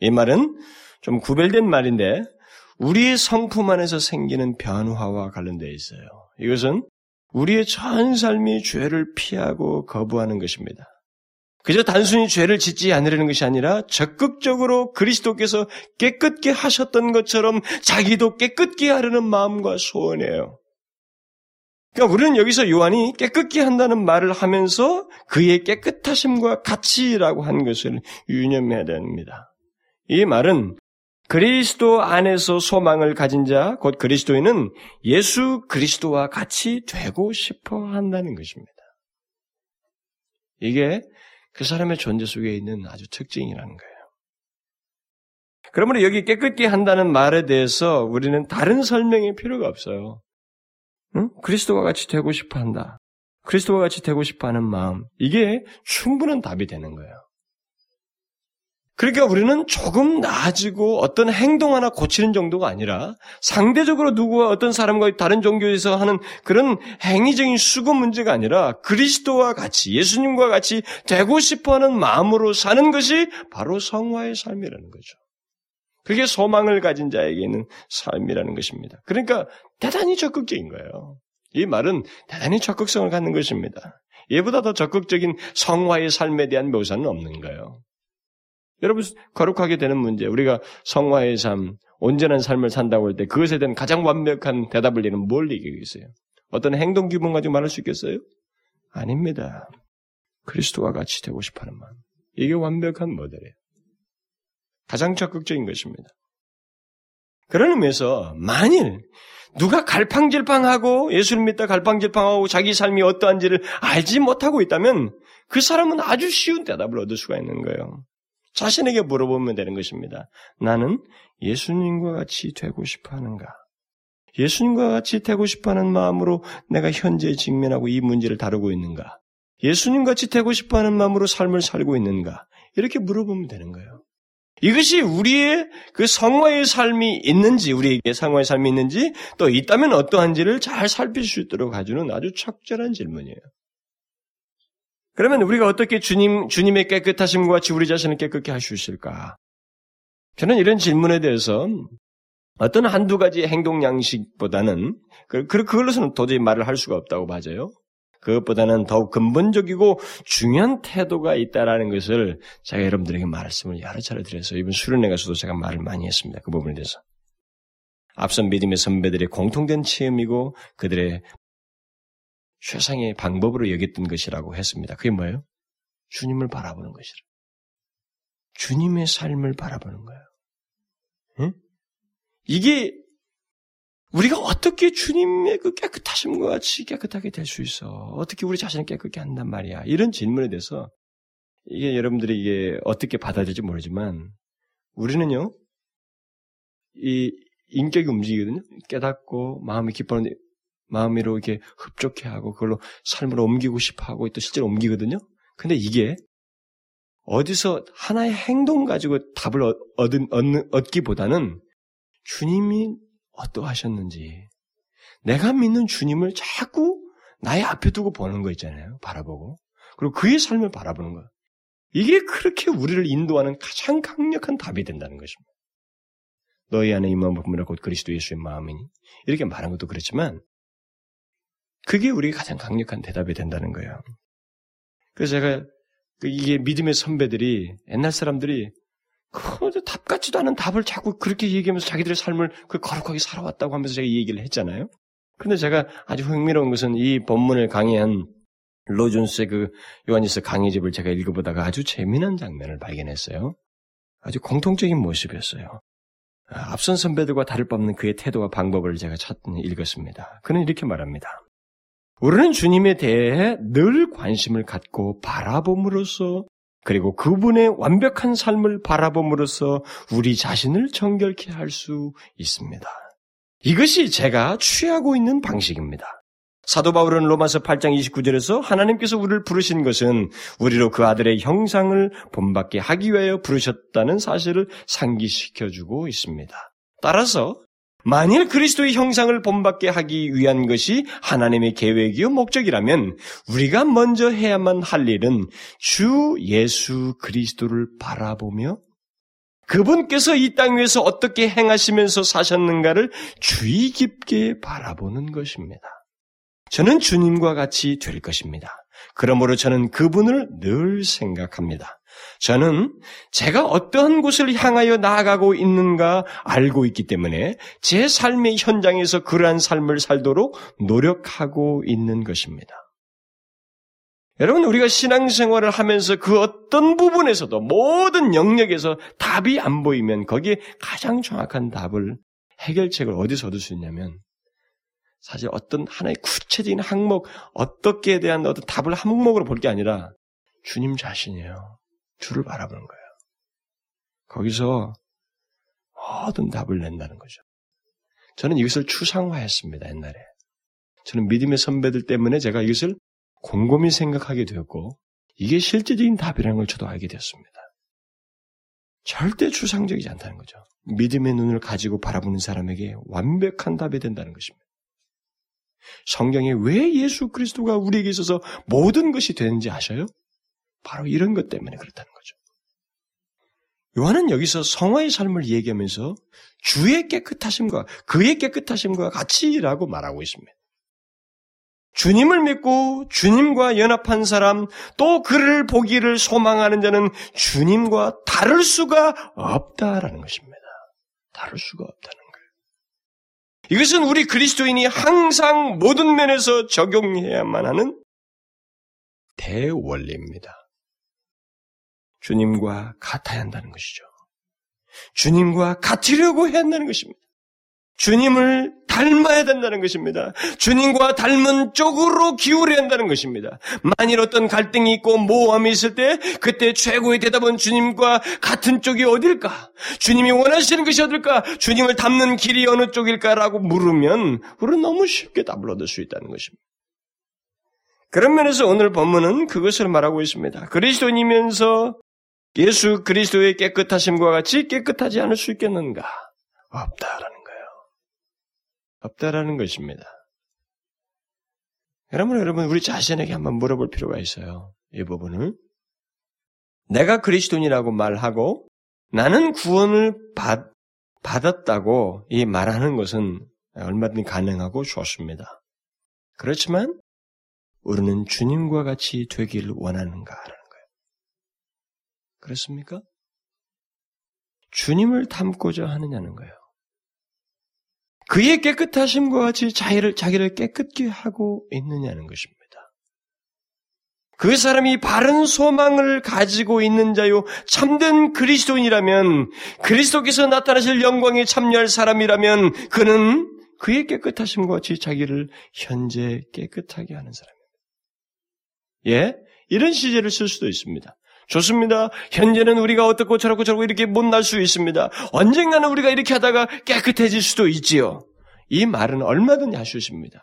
이 말은 좀 구별된 말인데 우리의 성품 안에서 생기는 변화와 관련되어 있어요. 이것은 우리의 전 삶이 죄를 피하고 거부하는 것입니다. 그저 단순히 죄를 짓지 않으려는 것이 아니라 적극적으로 그리스도께서 깨끗게 하셨던 것처럼 자기도 깨끗게 하려는 마음과 소원이에요. 그러니까 우리는 여기서 요한이 깨끗게 한다는 말을 하면서 그의 깨끗하심과 같이라고 한 것을 유념해야 됩니다. 이 말은 그리스도 안에서 소망을 가진 자, 곧 그리스도인은 예수 그리스도와 같이 되고 싶어 한다는 것입니다. 이게 그 사람의 존재 속에 있는 아주 특징이라는 거예요. 그러므로 여기 깨끗게 한다는 말에 대해서 우리는 다른 설명이 필요가 없어요. 응? 그리스도와 같이 되고 싶어 한다. 그리스도와 같이 되고 싶어 하는 마음. 이게 충분한 답이 되는 거예요. 그러니까 우리는 조금 나아지고 어떤 행동 하나 고치는 정도가 아니라 상대적으로 누구와 어떤 사람과 다른 종교에서 하는 그런 행위적인 수고 문제가 아니라 그리스도와 같이 예수님과 같이 되고 싶어 하는 마음으로 사는 것이 바로 성화의 삶이라는 거죠. 그게 소망을 가진 자에게는 삶이라는 것입니다. 그러니까 대단히 적극적인 거예요. 이 말은 대단히 적극성을 갖는 것입니다. 얘보다 더 적극적인 성화의 삶에 대한 묘사는 없는 거예요. 여러분 거룩하게 되는 문제, 우리가 성화의 삶, 온전한 삶을 산다고 할 때 그것에 대한 가장 완벽한 대답을 내는 뭘 얘기하겠어요? 어떤 행동 규범 가지고 말할 수 있겠어요? 아닙니다. 그리스도와 같이 되고 싶어하는 마음. 이게 완벽한 모델이에요. 가장 적극적인 것입니다. 그런 의미에서 만일 누가 갈팡질팡하고 예수를 믿다 갈팡질팡하고 자기 삶이 어떠한지를 알지 못하고 있다면 그 사람은 아주 쉬운 대답을 얻을 수가 있는 거예요. 자신에게 물어보면 되는 것입니다. 나는 예수님과 같이 되고 싶어 하는가? 예수님과 같이 되고 싶어 하는 마음으로 내가 현재 직면하고 이 문제를 다루고 있는가? 예수님 같이 되고 싶어 하는 마음으로 삶을 살고 있는가? 이렇게 물어보면 되는 거예요. 이것이 우리의 그 성화의 삶이 있는지, 우리에게 성화의 삶이 있는지, 또 있다면 어떠한지를 잘 살필 수 있도록 가주는 아주 적절한 질문이에요. 그러면 우리가 어떻게 주님, 주님의 깨끗하심과 같이 우리 자신을 깨끗게 할 수 있을까? 저는 이런 질문에 대해서 어떤 한두 가지 행동 양식보다는, 그, 그, 그걸로서는 도저히 말을 할 수가 없다고 봐져요. 그것보다는 더욱 근본적이고 중요한 태도가 있다라는 것을 제가 여러분들에게 말씀을 여러 차례 드려서 이번 수련회 가서도 제가 말을 많이 했습니다. 그 부분에 대해서. 앞선 믿음의 선배들의 공통된 체험이고 그들의 최상의 방법으로 여겼던 것이라고 했습니다. 그게 뭐예요? 주님을 바라보는 것이라. 주님의 삶을 바라보는 거예요. 응? 이게 우리가 어떻게 주님의 그 깨끗하심과 같이 깨끗하게 될 수 있어? 어떻게 우리 자신을 깨끗게 한단 말이야? 이런 질문에 대해서 이게 여러분들이 이게 어떻게 받아들일지 모르지만 우리는요 이 인격이 움직이거든요. 깨닫고 마음이 기뻐하는데 마음으로 이렇게 흡족해 하고 그걸로 삶으로 옮기고 싶어 하고 또 실제로 옮기거든요. 근데 이게 어디서 하나의 행동 가지고 답을 얻은, 얻는, 얻기보다는 주님이 어떠하셨는지 내가 믿는 주님을 자꾸 나의 앞에 두고 보는 거 있잖아요. 바라보고. 그리고 그의 삶을 바라보는 거. 이게 그렇게 우리를 인도하는 가장 강력한 답이 된다는 것입니다. 너희 안에 임한 부분이라 곧 그리스도 예수의 마음이니 이렇게 말한 것도 그렇지만 그게 우리가 가장 강력한 대답이 된다는 거예요. 그래서 제가 그 이게 믿음의 선배들이 옛날 사람들이 답 같지도 않은 답을 자꾸 그렇게 얘기하면서 자기들의 삶을 그 거룩하게 살아왔다고 하면서 제가 이 얘기를 했잖아요. 그런데 제가 아주 흥미로운 것은 이 본문을 강의한 로존스의 그 요한일서 강의집을 제가 읽어보다가 아주 재미난 장면을 발견했어요. 아주 공통적인 모습이었어요. 아, 앞선 선배들과 다를 바 없는 그의 태도와 방법을 제가 찾 읽었습니다. 그는 이렇게 말합니다. 우리는 주님에 대해 늘 관심을 갖고 바라봄으로써 그리고 그분의 완벽한 삶을 바라봄으로써 우리 자신을 정결케 할 수 있습니다. 이것이 제가 취하고 있는 방식입니다. 사도 바울은 로마서 8장 29절에서 하나님께서 우리를 부르신 것은 우리로 그 아들의 형상을 본받게 하기 위하여 부르셨다는 사실을 상기시켜주고 있습니다. 따라서 만일 그리스도의 형상을 본받게 하기 위한 것이 하나님의 계획이요 목적이라면 우리가 먼저 해야만 할 일은 주 예수 그리스도를 바라보며 그분께서 이 땅 위에서 어떻게 행하시면서 사셨는가를 주의 깊게 바라보는 것입니다. 저는 주님과 같이 될 것입니다. 그러므로 저는 그분을 늘 생각합니다. 저는 제가 어떠한 곳을 향하여 나아가고 있는가 알고 있기 때문에 제 삶의 현장에서 그러한 삶을 살도록 노력하고 있는 것입니다. 여러분, 우리가 신앙생활을 하면서 그 어떤 부분에서도 모든 영역에서 답이 안 보이면 거기에 가장 정확한 답을 해결책을 어디서 얻을 수 있냐면 사실 어떤 하나의 구체적인 항목, 어떻게에 대한 어떤 답을 항목으로 볼 게 아니라 주님 자신이에요. 주를 바라보는 거예요. 거기서 모든 답을 낸다는 거죠. 저는 이것을 추상화했습니다, 옛날에. 저는 믿음의 선배들 때문에 제가 이것을 곰곰이 생각하게 되었고, 이게 실제적인 답이라는 걸 저도 알게 되었습니다. 절대 추상적이지 않다는 거죠. 믿음의 눈을 가지고 바라보는 사람에게 완벽한 답이 된다는 것입니다. 성경에 왜 예수 그리스도가 우리에게 있어서 모든 것이 되는지 아셔요? 바로 이런 것 때문에 그렇다는 거죠. 요한은 여기서 성화의 삶을 얘기하면서 주의 깨끗하심과 그의 깨끗하심과 같이라고 말하고 있습니다. 주님을 믿고 주님과 연합한 사람, 또 그를 보기를 소망하는 자는 주님과 다를 수가 없다라는 것입니다. 다를 수가 없다는 이것은 우리 그리스도인이 항상 모든 면에서 적용해야만 하는 대원리입니다. 주님과 같아야 한다는 것이죠. 주님과 같으려고 해야 한다는 것입니다. 주님을 닮아야 된다는 것입니다. 주님과 닮은 쪽으로 기울여야 한다는 것입니다. 만일 어떤 갈등이 있고 모함이 있을 때 그때 최고의 대답은 주님과 같은 쪽이 어딜까? 주님이 원하시는 것이 어딜까? 주님을 닮는 길이 어느 쪽일까라고 물으면 우리는 너무 쉽게 답을 얻을 수 있다는 것입니다. 그런 면에서 오늘 본문은 그것을 말하고 있습니다. 그리스도인이면서 예수 그리스도의 깨끗하심과 같이 깨끗하지 않을 수 있겠는가? 없다라는 없다라는 것입니다. 여러분, 여러분, 우리 자신에게 한번 물어볼 필요가 있어요. 이 부분을. 내가 그리스도인이라고 말하고 나는 구원을 받, 받았다고 이 말하는 것은 얼마든지 가능하고 좋습니다. 그렇지만 우리는 주님과 같이 원하는가라는 거예요. 그렇습니까? 주님을 닮고자 하느냐는 거예요. 그의 깨끗하심과 같이 자기를, 자기를 깨끗게 하고 있느냐는 것입니다. 그 사람이 바른 소망을 가지고 있는 자요 참된 그리스도인이라면 그리스도께서 나타나실 영광에 참여할 사람이라면 그는 그의 깨끗하심과 같이 자기를 현재 깨끗하게 하는 사람입니다. 예? 이런 시제를 쓸 수도 있습니다. 좋습니다. 현재는 우리가 어떻고 저렇고 저렇고 이렇게 못날 수 있습니다. 언젠가는 우리가 이렇게 하다가 깨끗해질 수도 있지요. 이 말은 얼마든지 할 수 있습니다.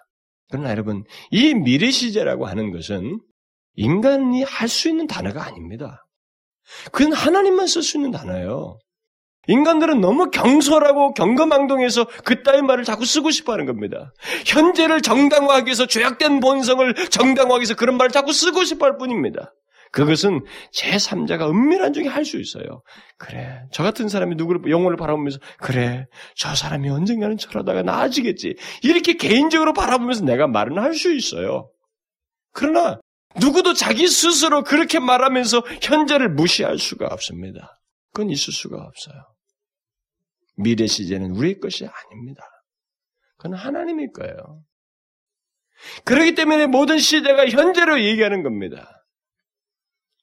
그러나 여러분, 이 미래 시제라고 하는 것은 인간이 할 수 있는 단어가 아닙니다. 그건 하나님만 쓸 수 있는 단어예요. 인간들은 너무 경솔하고 경거망동해서 그따위 말을 자꾸 쓰고 싶어 하는 겁니다. 현재를 정당화하기 위해서 죄악된 본성을 정당화하기 위해서 그런 말을 자꾸 쓰고 싶어 할 뿐입니다. 그것은 제3자가 은밀한 중에 할 수 있어요. 그래. 저 같은 사람이 누구를, 영혼을 바라보면서, 그래. 저 사람이 언젠가는 저러다가 나아지겠지. 이렇게 개인적으로 바라보면서 내가 말은 할 수 있어요. 그러나, 누구도 자기 스스로 그렇게 말하면서 현재를 무시할 수가 없습니다. 그건 있을 수가 없어요. 미래 시제는 우리의 것이 아닙니다. 그건 하나님의 거예요. 그렇기 때문에 모든 시대가 현재로 얘기하는 겁니다.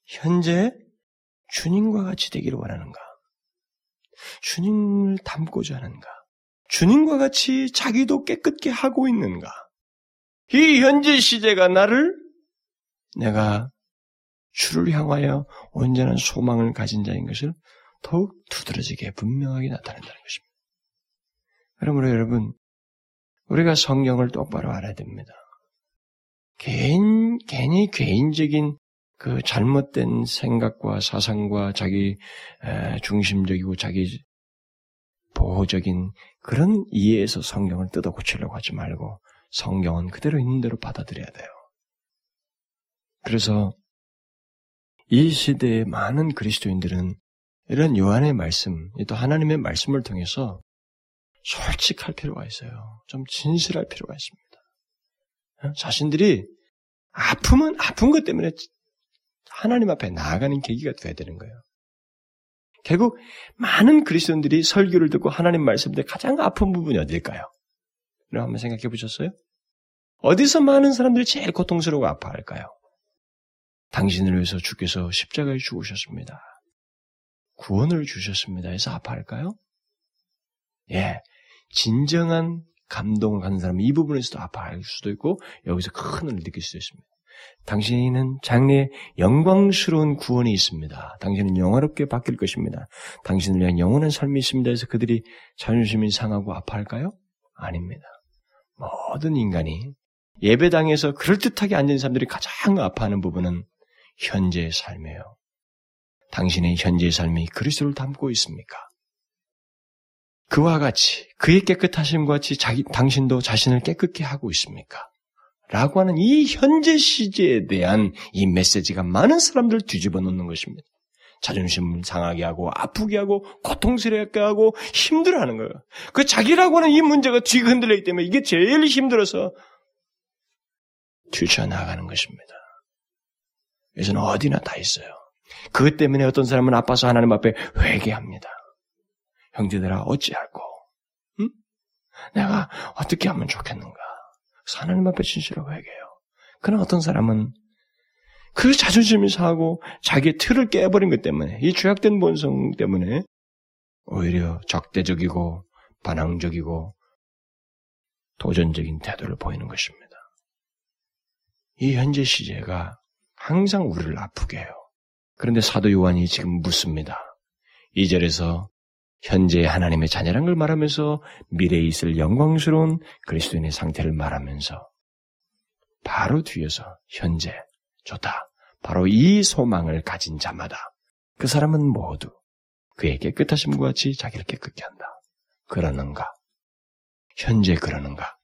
현재 주님과 같이 되기를 원하는가? 주님을 닮고자 하는가? 주님과 같이 자기도 깨끗게 하고 있는가? 이 현재 시대가 나를 내가 주를 향하여 온전한 소망을 가진 자인 것을 더욱 두드러지게 분명하게 나타낸다는 것입니다. 그러므로 여러분, 우리가 성경을 똑바로 알아야 됩니다. 개인, 괜히 개인적인 그 잘못된 생각과 사상과 자기 중심적이고 자기 보호적인 그런 이해에서 성경을 뜯어 고치려고 하지 말고 성경은 그대로 있는 대로 받아들여야 돼요. 그래서 이 시대의 많은 그리스도인들은 이런 요한의 말씀, 또 하나님의 말씀을 통해서 솔직할 필요가 있어요. 좀 진실할 필요가 있습니다. 어? 자신들이 아픔은 아픈 것 때문에 하나님 앞에 나아가는 계기가 돼야 되는 거예요. 결국 많은 그리스도인들이 설교를 듣고 하나님 말씀때 가장 아픈 부분이 어딜까요? 이런 한번 생각해 보셨어요? 어디서 많은 사람들이 제일 고통스러워 아파할까요? 당신을 위해서 주께서 십자가에 죽으셨습니다. 구원을 주셨습니다. 해서 아파할까요? 예. 진정한 감동을 갖는 사람은 이 부분에서도 아파할 수도 있고, 여기서 큰 은혜를 느낄 수도 있습니다. 당신은 장래에 영광스러운 구원이 있습니다. 당신은 영화롭게 바뀔 것입니다. 당신을 위한 영원한 삶이 있습니다. 해서 그들이 자존심이 상하고 아파할까요? 아닙니다. 모든 인간이 예배당에서 그럴듯하게 앉은 사람들이 가장 아파하는 부분은 현재의 삶이에요. 당신의 현재의 삶이 그리스도를 담고 있습니까? 그와 같이 그의 깨끗하심과 같이 자기 당신도 자신을 깨끗게 하고 있습니까? 라고 하는 이 현재 시제에 대한 이 메시지가 많은 사람들을 뒤집어 놓는 것입니다. 자존심을 상하게 하고 아프게 하고 고통스럽게 하고 힘들어하는 거예요. 그 자기라고 하는 이 문제가 뒤가 흔들리기 때문에 이게 제일 힘들어서 뒤쳐나가는 것입니다. 그래서는 어디나 다 있어요. 그것 때문에 어떤 사람은 아파서 하나님 앞에 회개합니다. 형제들아 어찌할꼬? 응? 내가 어떻게 하면 좋겠는가? 하나님 앞에 진실로 회개해요. 그러나 어떤 사람은 그 자존심이 상하고 자기의 틀을 깨버린 것 때문에 이 죄악된 본성 때문에 오히려 적대적이고 반항적이고 도전적인 태도를 보이는 것입니다. 이 현재 시제가 항상 우리를 아프게 해요. 그런데 사도 요한이 지금 묻습니다. 2절에서 현재 하나님의 자녀란 걸 말하면서 미래에 있을 영광스러운 그리스도인의 상태를 말하면서 바로 뒤에서 현재 좋다. 바로 이 소망을 가진 자마다 그 사람은 모두 그의 깨끗하심과 같이 자기를 깨끗게 한다. 그러는가? 현재 그러는가?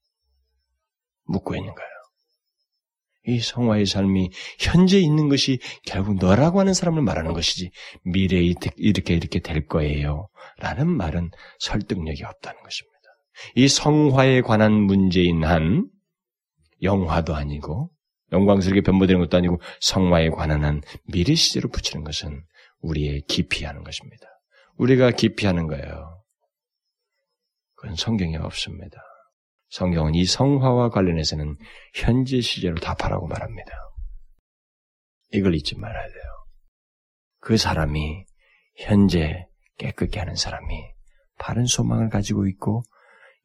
묻고 있는 거예요. 이 성화의 삶이 현재 있는 것이 결국 너라고 하는 사람을 말하는 것이지 미래에 이렇게 이렇게 될 거예요. 라는 말은 설득력이 없다는 것입니다. 이 성화에 관한 문제인 한 영화도 아니고 영광스럽게 변모되는 것도 아니고 성화에 관한 한 미래 시제로 붙이는 것은 우리의 기피하는 것입니다. 우리가 기피하는 거예요. 그건 성경에 없습니다. 성경은 이 성화와 관련해서는 현재 시제로 답하라고 말합니다. 이걸 잊지 말아야 돼요. 그 사람이 현재 깨끗게 하는 사람이 바른 소망을 가지고 있고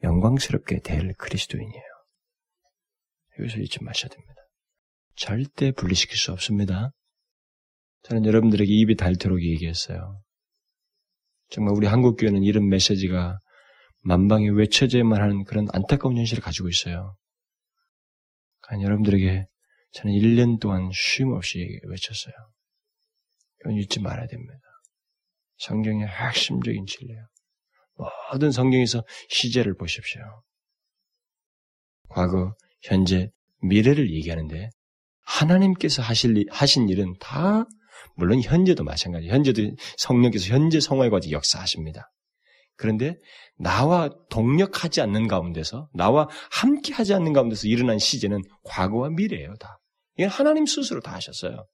영광스럽게 될 그리스도인이에요. 여기서 잊지 마셔야 됩니다. 절대 분리시킬 수 없습니다. 저는 여러분들에게 입이 닳도록 얘기했어요. 정말 우리 한국교회는 이런 메시지가 만방에 외쳐져야만 하는 그런 안타까운 현실을 가지고 있어요. 그러니까 여러분들에게 저는 1년 동안 쉼 없이 외쳤어요. 이건 잊지 말아야 됩니다. 성경의 핵심적인 진리예요. 모든 성경에서 시제를 보십시오. 과거, 현재, 미래를 얘기하는데 하나님께서 하실, 하신 일은 다 물론 현재도 마찬가지. 현재도 성령께서 현재 성화에 가지 역사하십니다. 그런데 나와 동력하지 않는 가운데서 나와 함께 하지 않는 가운데서 일어난 시제는 과거와 미래예요. 다. 이건 하나님 스스로 다 하셨어요.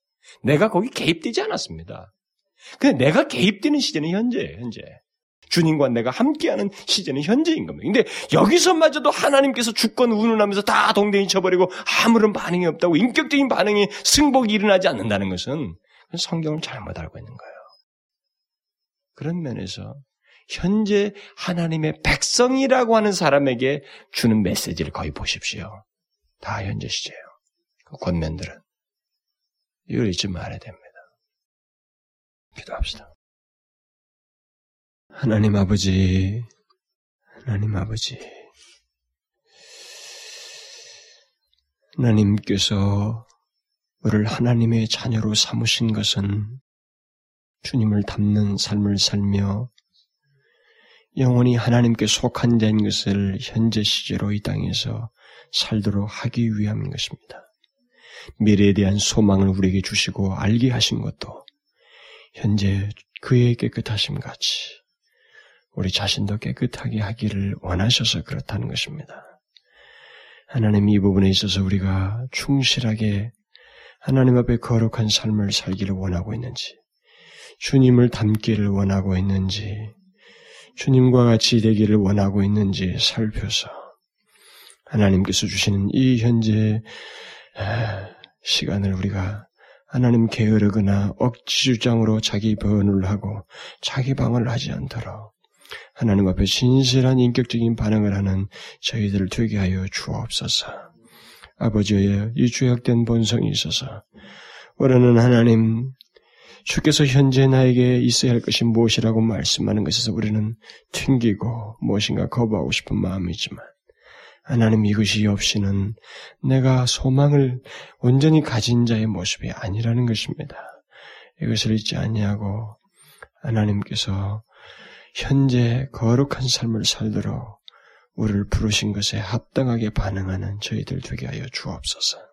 내가 거기 개입되지 않았습니다. 근데 내가 개입되는 시제는 현재예요. 현재. 주님과 내가 함께하는 시제는 현재인 겁니다. 근데 여기서마저도 하나님께서 주권 운운하면서 다 동댕이 쳐버리고 아무런 반응이 없다고 인격적인 반응이 승복이 일어나지 않는다는 것은 성경을 잘못 알고 있는 거예요. 그런 면에서 현재 하나님의 백성이라고 하는 사람에게 주는 메시지를 거의 보십시오. 다 현재 시제예요. 그 권면들은. 이걸 잊지 말아야 됩니다. 기도합시다. 하나님 아버지, 하나님 아버지, 하나님께서 우리를 하나님의 자녀로 삼으신 것은 주님을 닮는 삶을 살며 영원히 하나님께 속한 자인 것을 현재 시제로 이 땅에서 살도록 하기 위함인 것입니다. 미래에 대한 소망을 우리에게 주시고 알게 하신 것도 현재 그의 깨끗하심 같이 우리 자신도 깨끗하게 하기를 원하셔서 그렇다는 것입니다. 하나님 이 부분에 있어서 우리가 충실하게 하나님 앞에 거룩한 삶을 살기를 원하고 있는지, 주님을 닮기를 원하고 있는지, 주님과 같이 되기를 원하고 있는지 살펴서 하나님께서 주시는 이 현재 시간을 우리가 하나님 게으르거나 억지 주장으로 자기 번을 하고 자기 방어를 하지 않도록 하나님 앞에 신실한 인격적인 반응을 하는 저희들을 되게 하여 주옵소서. 아버지의 이 죄악된 본성이 있어서 우리는 하나님 주께서 현재 나에게 있어야 할 것이 무엇이라고 말씀하는 것에서 우리는 튕기고 무엇인가 거부하고 싶은 마음이지만 하나님 이것이 없이는 내가 소망을 온전히 가진 자의 모습이 아니라는 것입니다. 이것을 잊지 아니하고 하나님께서 현재 거룩한 삶을 살도록 우리를 부르신 것에 합당하게 반응하는 저희들 되게 하여 주옵소서.